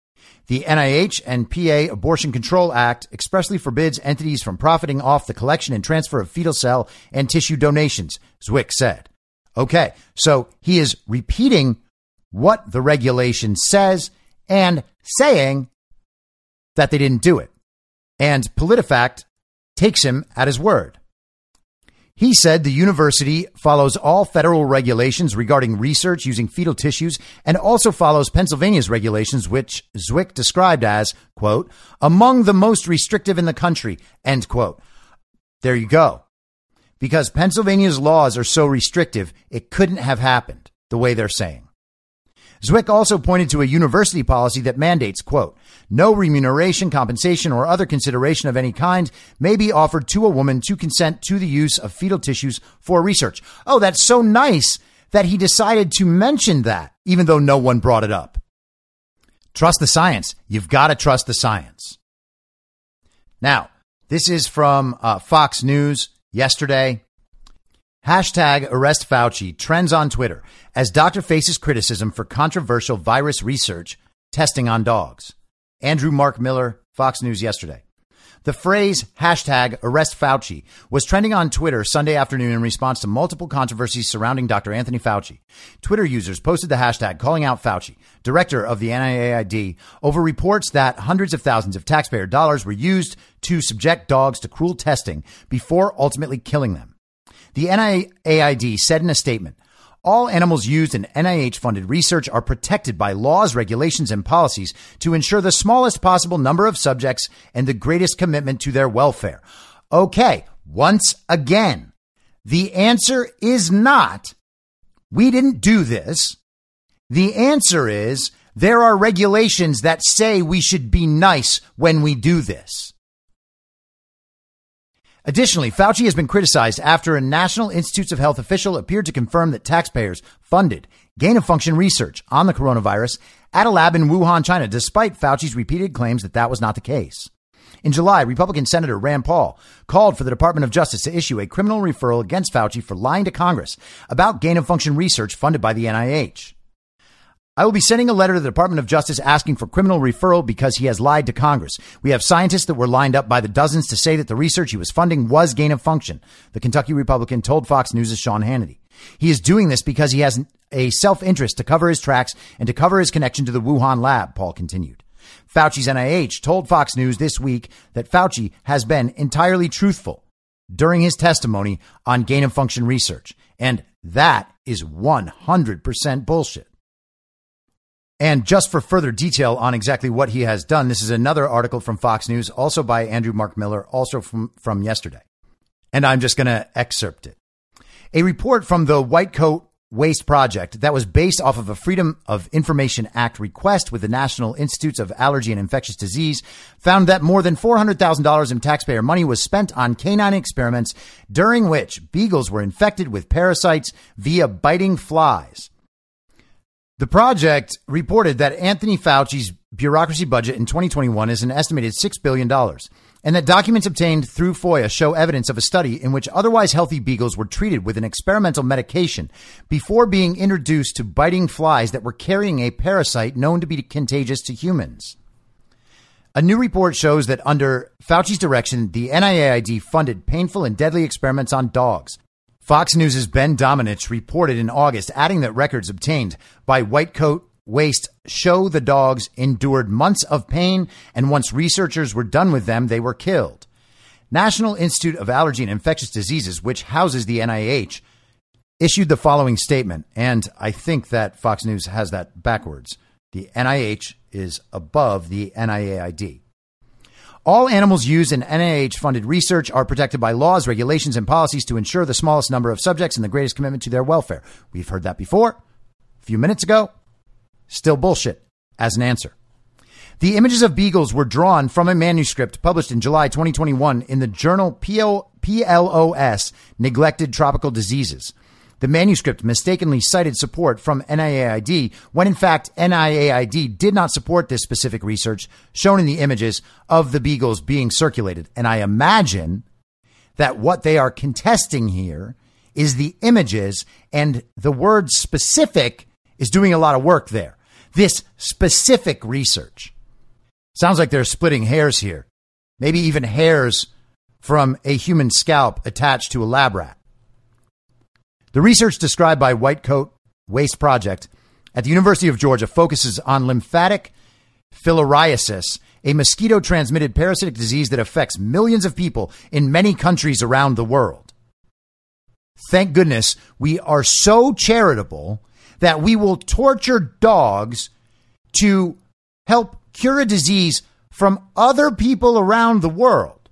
The NIH and PA Abortion Control Act expressly forbids entities from profiting off the collection and transfer of fetal cell and tissue donations, Zwick said. Okay, so he is repeating what the regulation says and saying that they didn't do it. And PolitiFact takes him at his word. He said the university follows all federal regulations regarding research using fetal tissues and also follows Pennsylvania's regulations, which Zwick described as, quote, among the most restrictive in the country, end quote. There you go. Because Pennsylvania's laws are so restrictive, it couldn't have happened the way they're saying. Zwick also pointed to a university policy that mandates, quote, no remuneration, compensation, or other consideration of any kind may be offered to a woman to consent to the use of fetal tissues for research. Oh, that's so nice that he decided to mention that, even though no one brought it up. Trust the science. You've got to trust the science. Now, this is from uh, Fox News yesterday. Hashtag arrest Fauci trends on Twitter as doctor faces criticism for controversial virus research testing on dogs. Andrew Mark Miller, Fox News yesterday. The phrase hashtag arrest Fauci was trending on Twitter Sunday afternoon in response to multiple controversies surrounding Dr. Anthony Fauci. Twitter users posted the hashtag calling out Fauci, director of the NIAID, over reports that hundreds of thousands of taxpayer dollars were used to subject dogs to cruel testing before ultimately killing them. The NIAID said in a statement, all animals used in NIH funded research are protected by laws, regulations, and policies to ensure the smallest possible number of subjects and the greatest commitment to their welfare. Okay, once again, the answer is not, we didn't do this. The answer is, there are regulations that say we should be nice when we do this. Additionally, Fauci has been criticized after a National Institutes of Health official appeared to confirm that taxpayers funded gain of function research on the coronavirus at a lab in Wuhan, China, despite Fauci's repeated claims that that was not the case. In July, Republican Senator Rand Paul called for the Department of Justice to issue a criminal referral against Fauci for lying to Congress about gain of function research funded by the NIH. I will be sending a letter to the Department of Justice asking for criminal referral because he has lied to Congress. We have scientists that were lined up by the dozens to say that the research he was funding was gain of function. The Kentucky Republican told Fox News' Sean Hannity. He is doing this because he has a self-interest to cover his tracks and to cover his connection to the Wuhan lab, Paul continued. Fauci's NIH told Fox News this week that Fauci has been entirely truthful during his testimony on gain of function research. And that is 100% bullshit. And just for further detail on exactly what he has done, this is another article from Fox News, also by Andrew Mark Miller, also from, from yesterday. And I'm just going to excerpt it. A report from the White Coat Waste Project that was based off of a Freedom of Information Act request with the National Institutes of Allergy and Infectious Disease found that more than $400,000 in taxpayer money was spent on canine experiments during which beagles were infected with parasites via biting flies. The project reported that Anthony Fauci's bureaucracy budget in 2021 is an estimated $6 billion, and that documents obtained through FOIA show evidence of a study in which otherwise healthy beagles were treated with an experimental medication before being introduced to biting flies that were carrying a parasite known to be contagious to humans. A new report shows that under Fauci's direction, the NIAID funded painful and deadly experiments on dogs. Fox News' Ben Domenech reported in August, adding that records obtained by White Coat Waste show the dogs endured months of pain, and once researchers were done with them, they were killed. National Institute of Allergy and Infectious Diseases, which houses the NIH, issued the following statement, and I think that Fox News has that backwards. The NIH is above the NIAID. All animals used in NIH funded research are protected by laws, regulations, and policies to ensure the smallest number of subjects and the greatest commitment to their welfare. We've heard that before a few minutes ago. Still bullshit as an answer. The images of beagles were drawn from a manuscript published in July 2021 in the journal PLOS Neglected Tropical Diseases. The manuscript mistakenly cited support from NIAID when in fact NIAID did not support this specific research shown in the images of the beagles being circulated. And I imagine that what they are contesting here is the images and the word specific is doing a lot of work there. This specific research sounds like they're splitting hairs here. Maybe even hairs from a human scalp attached to a lab rat. The research described by White Coat Waste Project at the University of Georgia focuses on lymphatic filariasis, a mosquito transmitted parasitic disease that affects millions of people in many countries around the world. Thank goodness we are so charitable that we will torture dogs to help cure a disease from other people around the world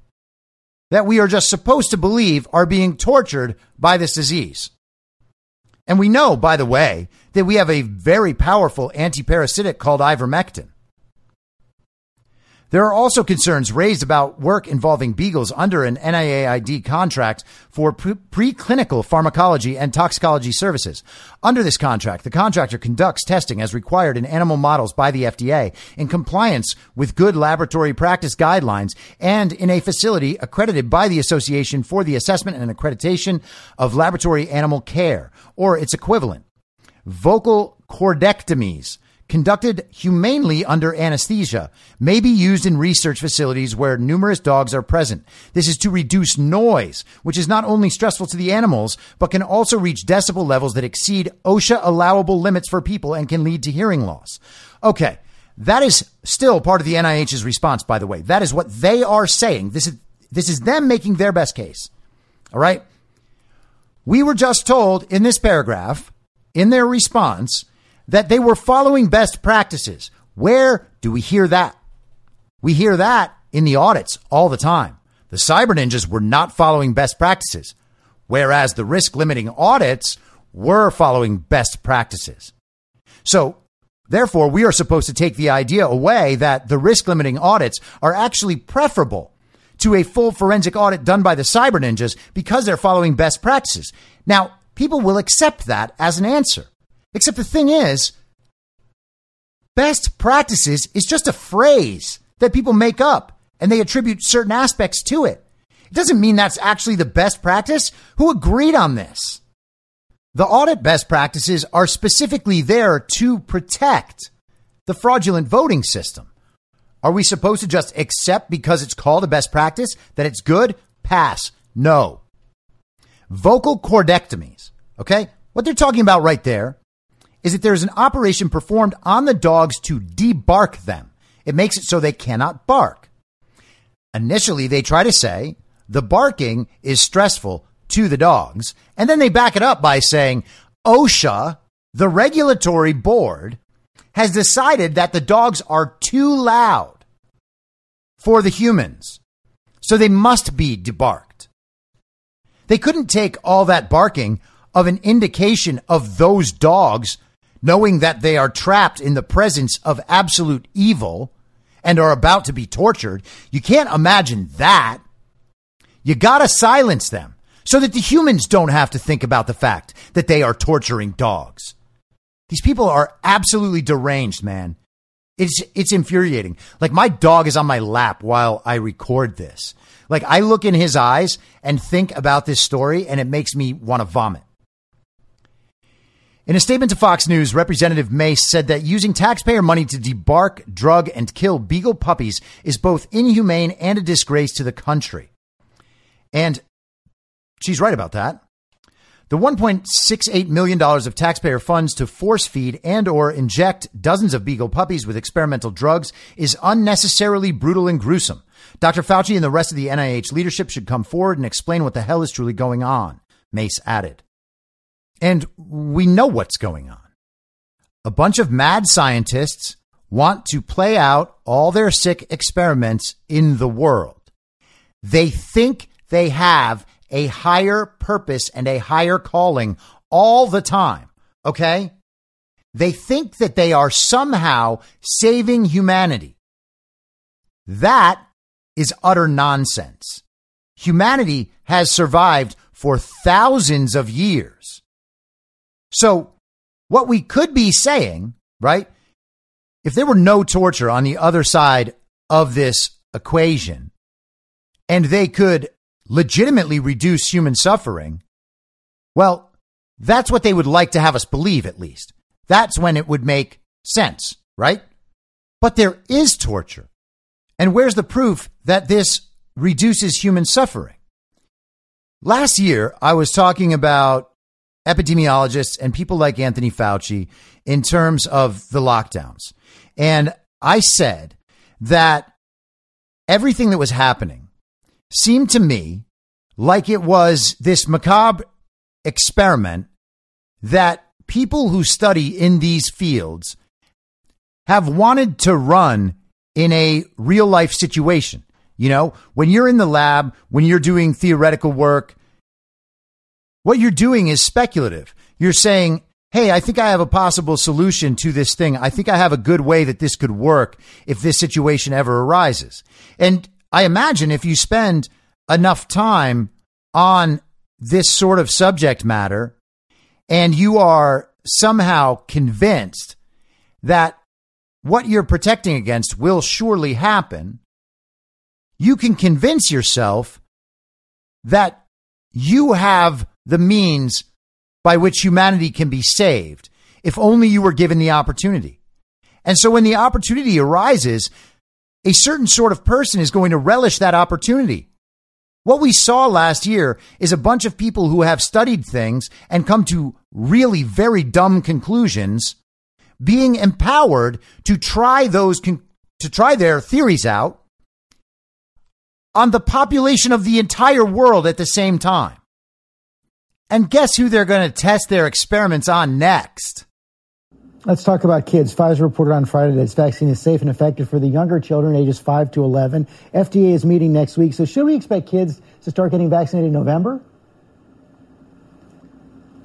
that we are just supposed to believe are being tortured by this disease. And we know, by the way, that we have a very powerful antiparasitic called ivermectin. There are also concerns raised about work involving beagles under an NIAID contract for pre- preclinical pharmacology and toxicology services. Under this contract, the contractor conducts testing as required in animal models by the FDA in compliance with good laboratory practice guidelines and in a facility accredited by the Association for the Assessment and Accreditation of Laboratory Animal Care or its equivalent. Vocal cordectomies conducted humanely under anesthesia may be used in research facilities where numerous dogs are present. This is to reduce noise, which is not only stressful to the animals, but can also reach decibel levels that exceed OSHA allowable limits for people and can lead to hearing loss. Okay. That is still part of the NIH's response, by the way. That is what they are saying. This is, this is them making their best case. All right. We were just told in this paragraph, in their response, that they were following best practices. Where do we hear that? We hear that in the audits all the time. The cyber ninjas were not following best practices, whereas the risk limiting audits were following best practices. So, therefore, we are supposed to take the idea away that the risk limiting audits are actually preferable to a full forensic audit done by the cyber ninjas because they're following best practices. Now, people will accept that as an answer. Except the thing is, best practices is just a phrase that people make up and they attribute certain aspects to it. It doesn't mean that's actually the best practice. Who agreed on this? The audit best practices are specifically there to protect the fraudulent voting system. Are we supposed to just accept because it's called a best practice that it's good? Pass. No. Vocal cordectomies. Okay. What they're talking about right there is that there's an operation performed on the dogs to debark them. It makes it so they cannot bark. Initially, they try to say the barking is stressful to the dogs, and then they back it up by saying OSHA, the regulatory board, has decided that the dogs are too loud for the humans, so they must be debarked. They couldn't take all that barking of an indication of those dogs knowing that they are trapped in the presence of absolute evil and are about to be tortured. You can't imagine that. You gotta silence them so that the humans don't have to think about the fact that they are torturing dogs. These people are absolutely deranged, man. It's, it's infuriating. Like my dog is on my lap while I record this. Like I look in his eyes and think about this story and it makes me want to vomit. In a statement to Fox News, Representative Mace said that using taxpayer money to debark, drug, and kill beagle puppies is both inhumane and a disgrace to the country. And she's right about that. The $1.68 million of taxpayer funds to force feed and or inject dozens of beagle puppies with experimental drugs is unnecessarily brutal and gruesome. Dr. Fauci and the rest of the NIH leadership should come forward and explain what the hell is truly going on, Mace added. And we know what's going on. A bunch of mad scientists want to play out all their sick experiments in the world. They think they have a higher purpose and a higher calling all the time. Okay. They think that they are somehow saving humanity. That is utter nonsense. Humanity has survived for thousands of years. So, what we could be saying, right? If there were no torture on the other side of this equation, and they could legitimately reduce human suffering, well, that's what they would like to have us believe, at least. That's when it would make sense, right? But there is torture. And where's the proof that this reduces human suffering? Last year, I was talking about epidemiologists and people like Anthony Fauci in terms of the lockdowns. And I said that everything that was happening seemed to me like it was this macabre experiment that people who study in these fields have wanted to run in a real life situation. You know, when you're in the lab, when you're doing theoretical work, what you're doing is speculative. You're saying hey, I think I have a possible solution to this thing. I think I have a good way that this could work if this situation ever arises. And I imagine if you spend enough time on this sort of subject matter and you are somehow convinced that what you're protecting against will surely happen, you can convince yourself that you have the means by which humanity can be saved if only you were given the opportunity. And so when the opportunity arises, a certain sort of person is going to relish that opportunity. What we saw last year is a bunch of people who have studied things and come to really very dumb conclusions being empowered to try those con- to try their theories out on the population of the entire world at the same time. And guess who they're going to test their experiments on next? Let's talk about kids. Pfizer reported on Friday that its vaccine is safe and effective for the younger children, ages 5 to 11. FDA is meeting next week. So, should we expect kids to start getting vaccinated in November?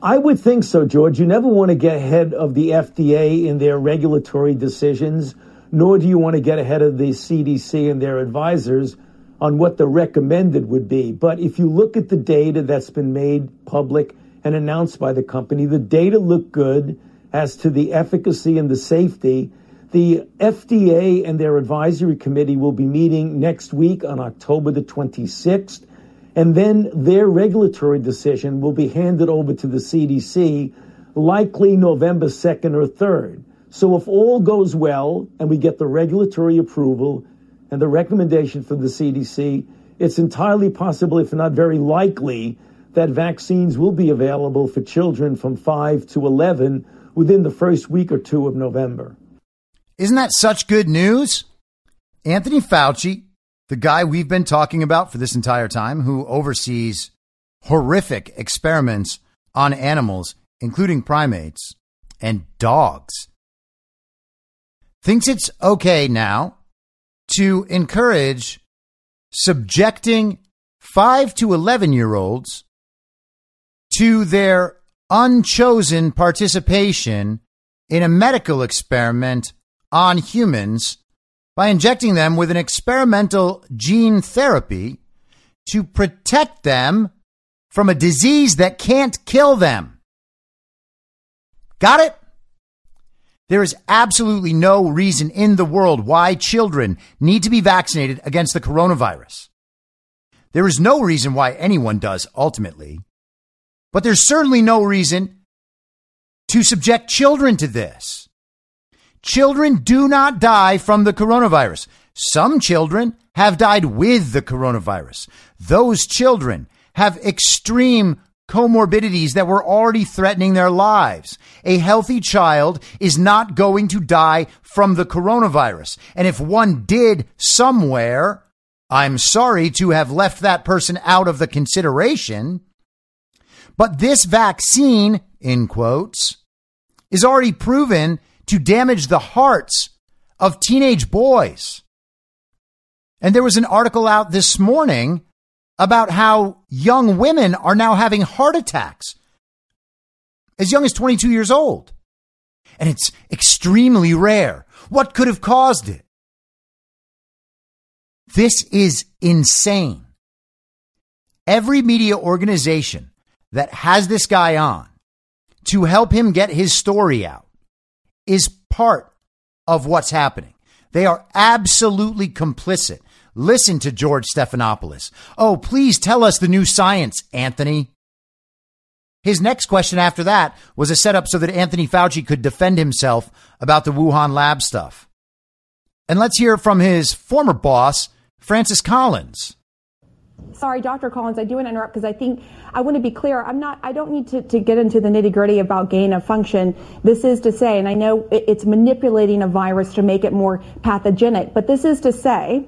I would think so, George. You never want to get ahead of the FDA in their regulatory decisions, nor do you want to get ahead of the CDC and their advisors on what the recommended would be. But if you look at the data that's been made public and announced by the company, the data look good as to the efficacy and the safety. The FDA and their advisory committee will be meeting next week on October the 26th, and then their regulatory decision will be handed over to the CDC likely November 2nd or 3rd. So if all goes well and we get the regulatory approval, and the recommendation from the CDC, it's entirely possible, if not very likely, that vaccines will be available for children from 5 to 11 within the first week or two of November. Isn't that such good news? Anthony Fauci, the guy we've been talking about for this entire time, who oversees horrific experiments on animals, including primates and dogs, thinks it's okay now to encourage subjecting 5 to 11 year olds to their unchosen participation in a medical experiment on humans by injecting them with an experimental gene therapy to protect them from a disease that can't kill them. Got it? There is absolutely no reason in the world why children need to be vaccinated against the coronavirus. There is no reason why anyone does ultimately, but there's certainly no reason to subject children to this. Children do not die from the coronavirus. Some children have died with the coronavirus. Those children have extreme comorbidities that were already threatening their lives. A healthy child is not going to die from the coronavirus. And if one did somewhere, I'm sorry to have left that person out of the consideration. But this vaccine, in quotes, is already proven to damage the hearts of teenage boys. And there was an article out this morning about how young women are now having heart attacks as young as 22 years old. And it's extremely rare. What could have caused it? This is insane. Every media organization that has this guy on to help him get his story out is part of what's happening. They are absolutely complicit Listen to George Stephanopoulos. Oh, please tell us the new science, Anthony. His next question after that was a setup so that Anthony Fauci could defend himself about the Wuhan lab stuff. And let's hear from his former boss, Francis Collins. Sorry, Dr. Collins, I do want to interrupt because I think I want to be clear. I'm not, I don't need to, to get into the nitty gritty about gain of function. This is to say, and I know it's manipulating a virus to make it more pathogenic, but this is to say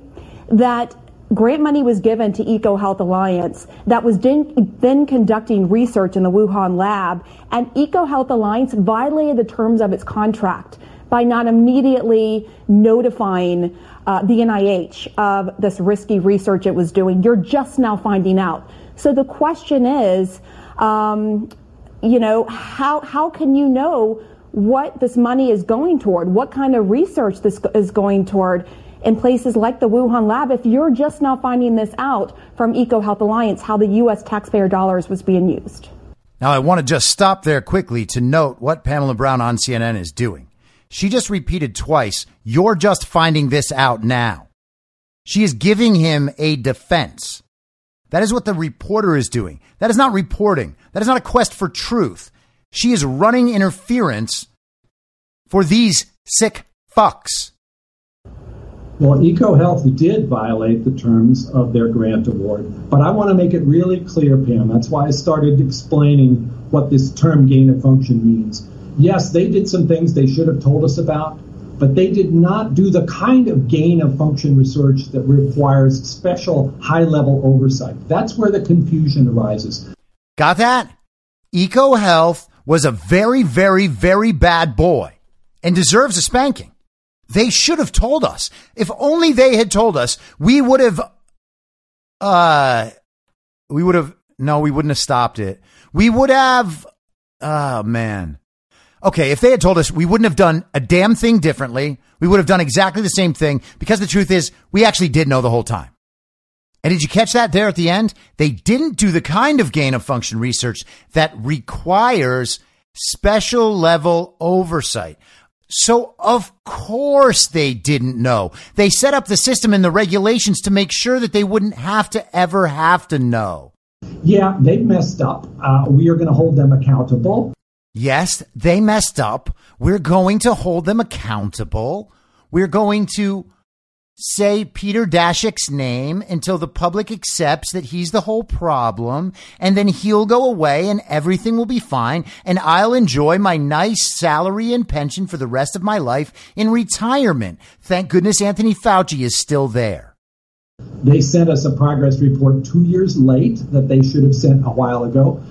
that grant money was given to EcoHealth Alliance that was then conducting research in the Wuhan lab, and EcoHealth Alliance violated the terms of its contract by not immediately notifying uh, the NIH of this risky research it was doing. You're just now finding out. So the question is, um, you know, how, how can you know what this money is going toward? What kind of research this is going toward? In places like the Wuhan lab if you're just now finding this out from EcoHealth Alliance, how the U.S. taxpayer dollars was being used. Now, I want to just stop there quickly to note what Pamela Brown on CNN is doing. She just repeated twice, you're just finding this out now. She is giving him a defense. That is what the reporter is doing. That is not reporting. That is not a quest for truth. She is running interference for these sick fucks. Well, EcoHealth did violate the terms of their grant award, but I want to make it really clear, Pam. That's why I started explaining what this term gain of function means. Yes, they did some things they should have told us about, but they did not do the kind of gain of function research that requires special high level oversight. That's where the confusion arises. Got that? EcoHealth was a very, very, very bad boy and deserves a spanking. They should have told us. If only they had told us, we would have, uh, we would have, no, we wouldn't have stopped it. We would have, oh man. Okay, if they had told us, we wouldn't have done a damn thing differently. We would have done exactly the same thing because the truth is, we actually did know the whole time. And did you catch that there at the end? They didn't do the kind of gain of function research that requires special level oversight. So of course they didn't know. They set up the system and the regulations to make sure that they wouldn't have to ever have to know. Yeah, they messed up. Uh, we are going to hold them accountable. Yes, they messed up. We're going to hold them accountable. We're going to say Peter Daszak's name until the public accepts that he's the whole problem, and then he'll go away and everything will be fine, and I'll enjoy my nice salary and pension for the rest of my life in retirement. Thank goodness Anthony Fauci is still there. They sent us a progress report two years late that they should have sent a while ago,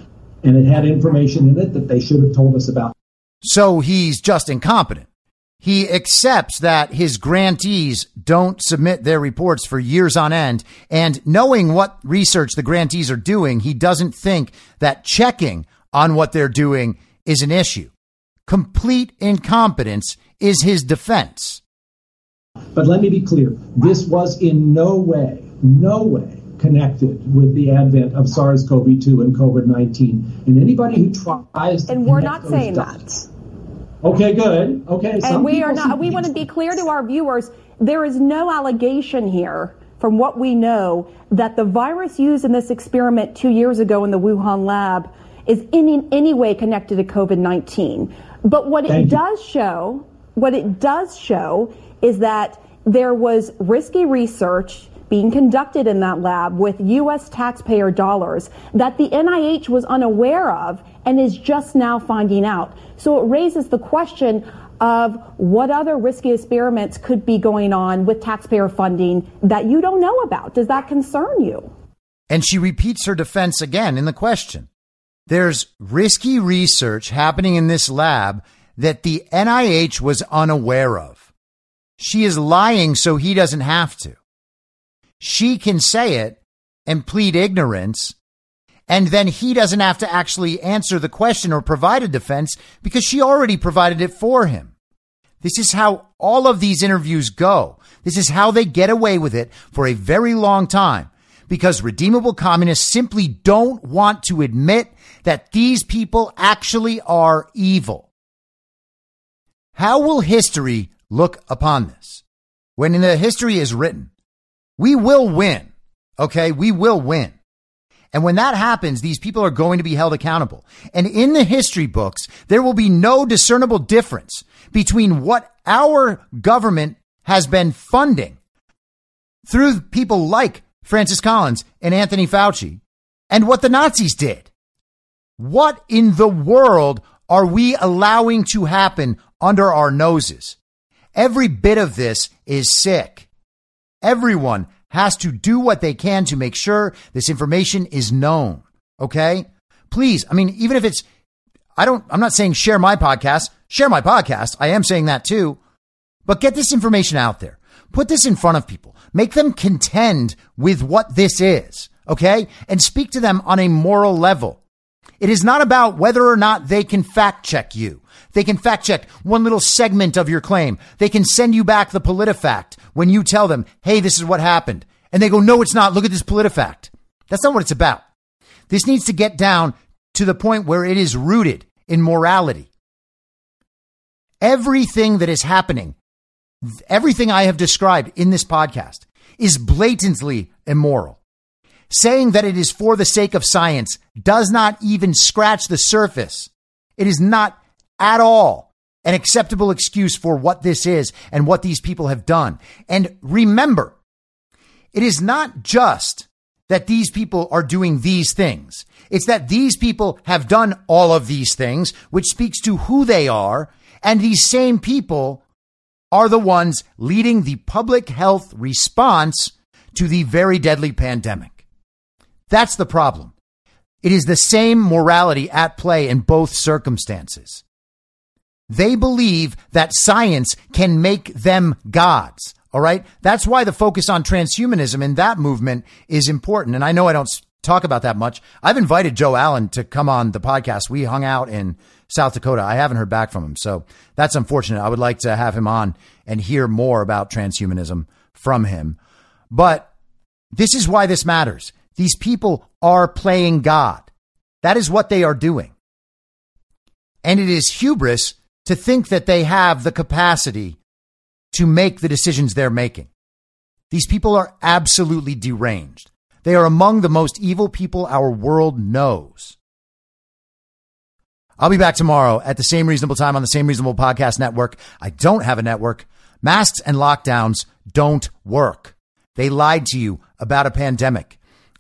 and it had information in it that they should have told us about. So he's just incompetent. He accepts that his grantees don't submit their reports for years on end. And knowing what research the grantees are doing, he doesn't think that checking on what they're doing is an issue. Complete incompetence is his defense. But let me be clear this was in no way, no way connected with the advent of SARS CoV 2 and COVID 19. And anybody who tries And we're not saying dots, that. Okay, good. Okay. And we are not, we want to be clear to our viewers there is no allegation here from what we know that the virus used in this experiment two years ago in the Wuhan lab is in any way connected to COVID 19. But what Thank it you. does show, what it does show is that there was risky research being conducted in that lab with U.S. taxpayer dollars that the NIH was unaware of and is just now finding out. So it raises the question of what other risky experiments could be going on with taxpayer funding that you don't know about. Does that concern you? And she repeats her defense again in the question. There's risky research happening in this lab that the NIH was unaware of. She is lying so he doesn't have to. She can say it and plead ignorance and then he doesn't have to actually answer the question or provide a defense because she already provided it for him. This is how all of these interviews go. This is how they get away with it for a very long time because redeemable communists simply don't want to admit that these people actually are evil. How will history look upon this? When the history is written, we will win. Okay. We will win. And when that happens, these people are going to be held accountable. And in the history books, there will be no discernible difference between what our government has been funding through people like Francis Collins and Anthony Fauci and what the Nazis did. What in the world are we allowing to happen under our noses? Every bit of this is sick. Everyone has to do what they can to make sure this information is known. Okay. Please. I mean, even if it's, I don't, I'm not saying share my podcast, share my podcast. I am saying that too, but get this information out there. Put this in front of people. Make them contend with what this is. Okay. And speak to them on a moral level. It is not about whether or not they can fact check you. They can fact check one little segment of your claim. They can send you back the PolitiFact when you tell them, hey, this is what happened. And they go, no, it's not. Look at this PolitiFact. That's not what it's about. This needs to get down to the point where it is rooted in morality. Everything that is happening, everything I have described in this podcast is blatantly immoral. Saying that it is for the sake of science does not even scratch the surface. It is not at all an acceptable excuse for what this is and what these people have done. And remember, it is not just that these people are doing these things. It's that these people have done all of these things, which speaks to who they are. And these same people are the ones leading the public health response to the very deadly pandemic. That's the problem. It is the same morality at play in both circumstances. They believe that science can make them gods. All right. That's why the focus on transhumanism in that movement is important. And I know I don't talk about that much. I've invited Joe Allen to come on the podcast. We hung out in South Dakota. I haven't heard back from him. So that's unfortunate. I would like to have him on and hear more about transhumanism from him. But this is why this matters. These people are playing God. That is what they are doing. And it is hubris to think that they have the capacity to make the decisions they're making. These people are absolutely deranged. They are among the most evil people our world knows. I'll be back tomorrow at the same reasonable time on the same reasonable podcast network. I don't have a network. Masks and lockdowns don't work. They lied to you about a pandemic,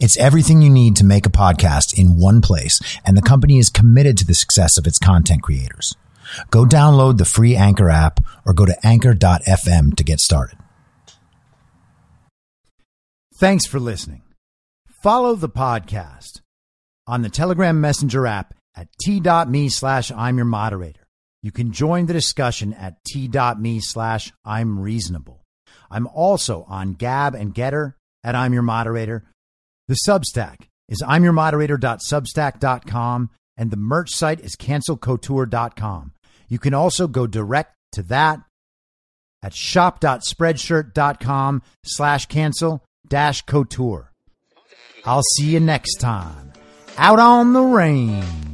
It's everything you need to make a podcast in one place, and the company is committed to the success of its content creators. Go download the free Anchor app or go to anchor.fm to get started. Thanks for listening. Follow the podcast on the Telegram Messenger app at t.me slash I'm your moderator. You can join the discussion at t.me slash I'm reasonable. I'm also on Gab and Gettr at I'm your moderator. The Substack is I'm your moderator.substack.com and the merch site is cancelcouture.com. You can also go direct to that at shop.spreadshirt.com slash cancel dash couture. I'll see you next time out on the range.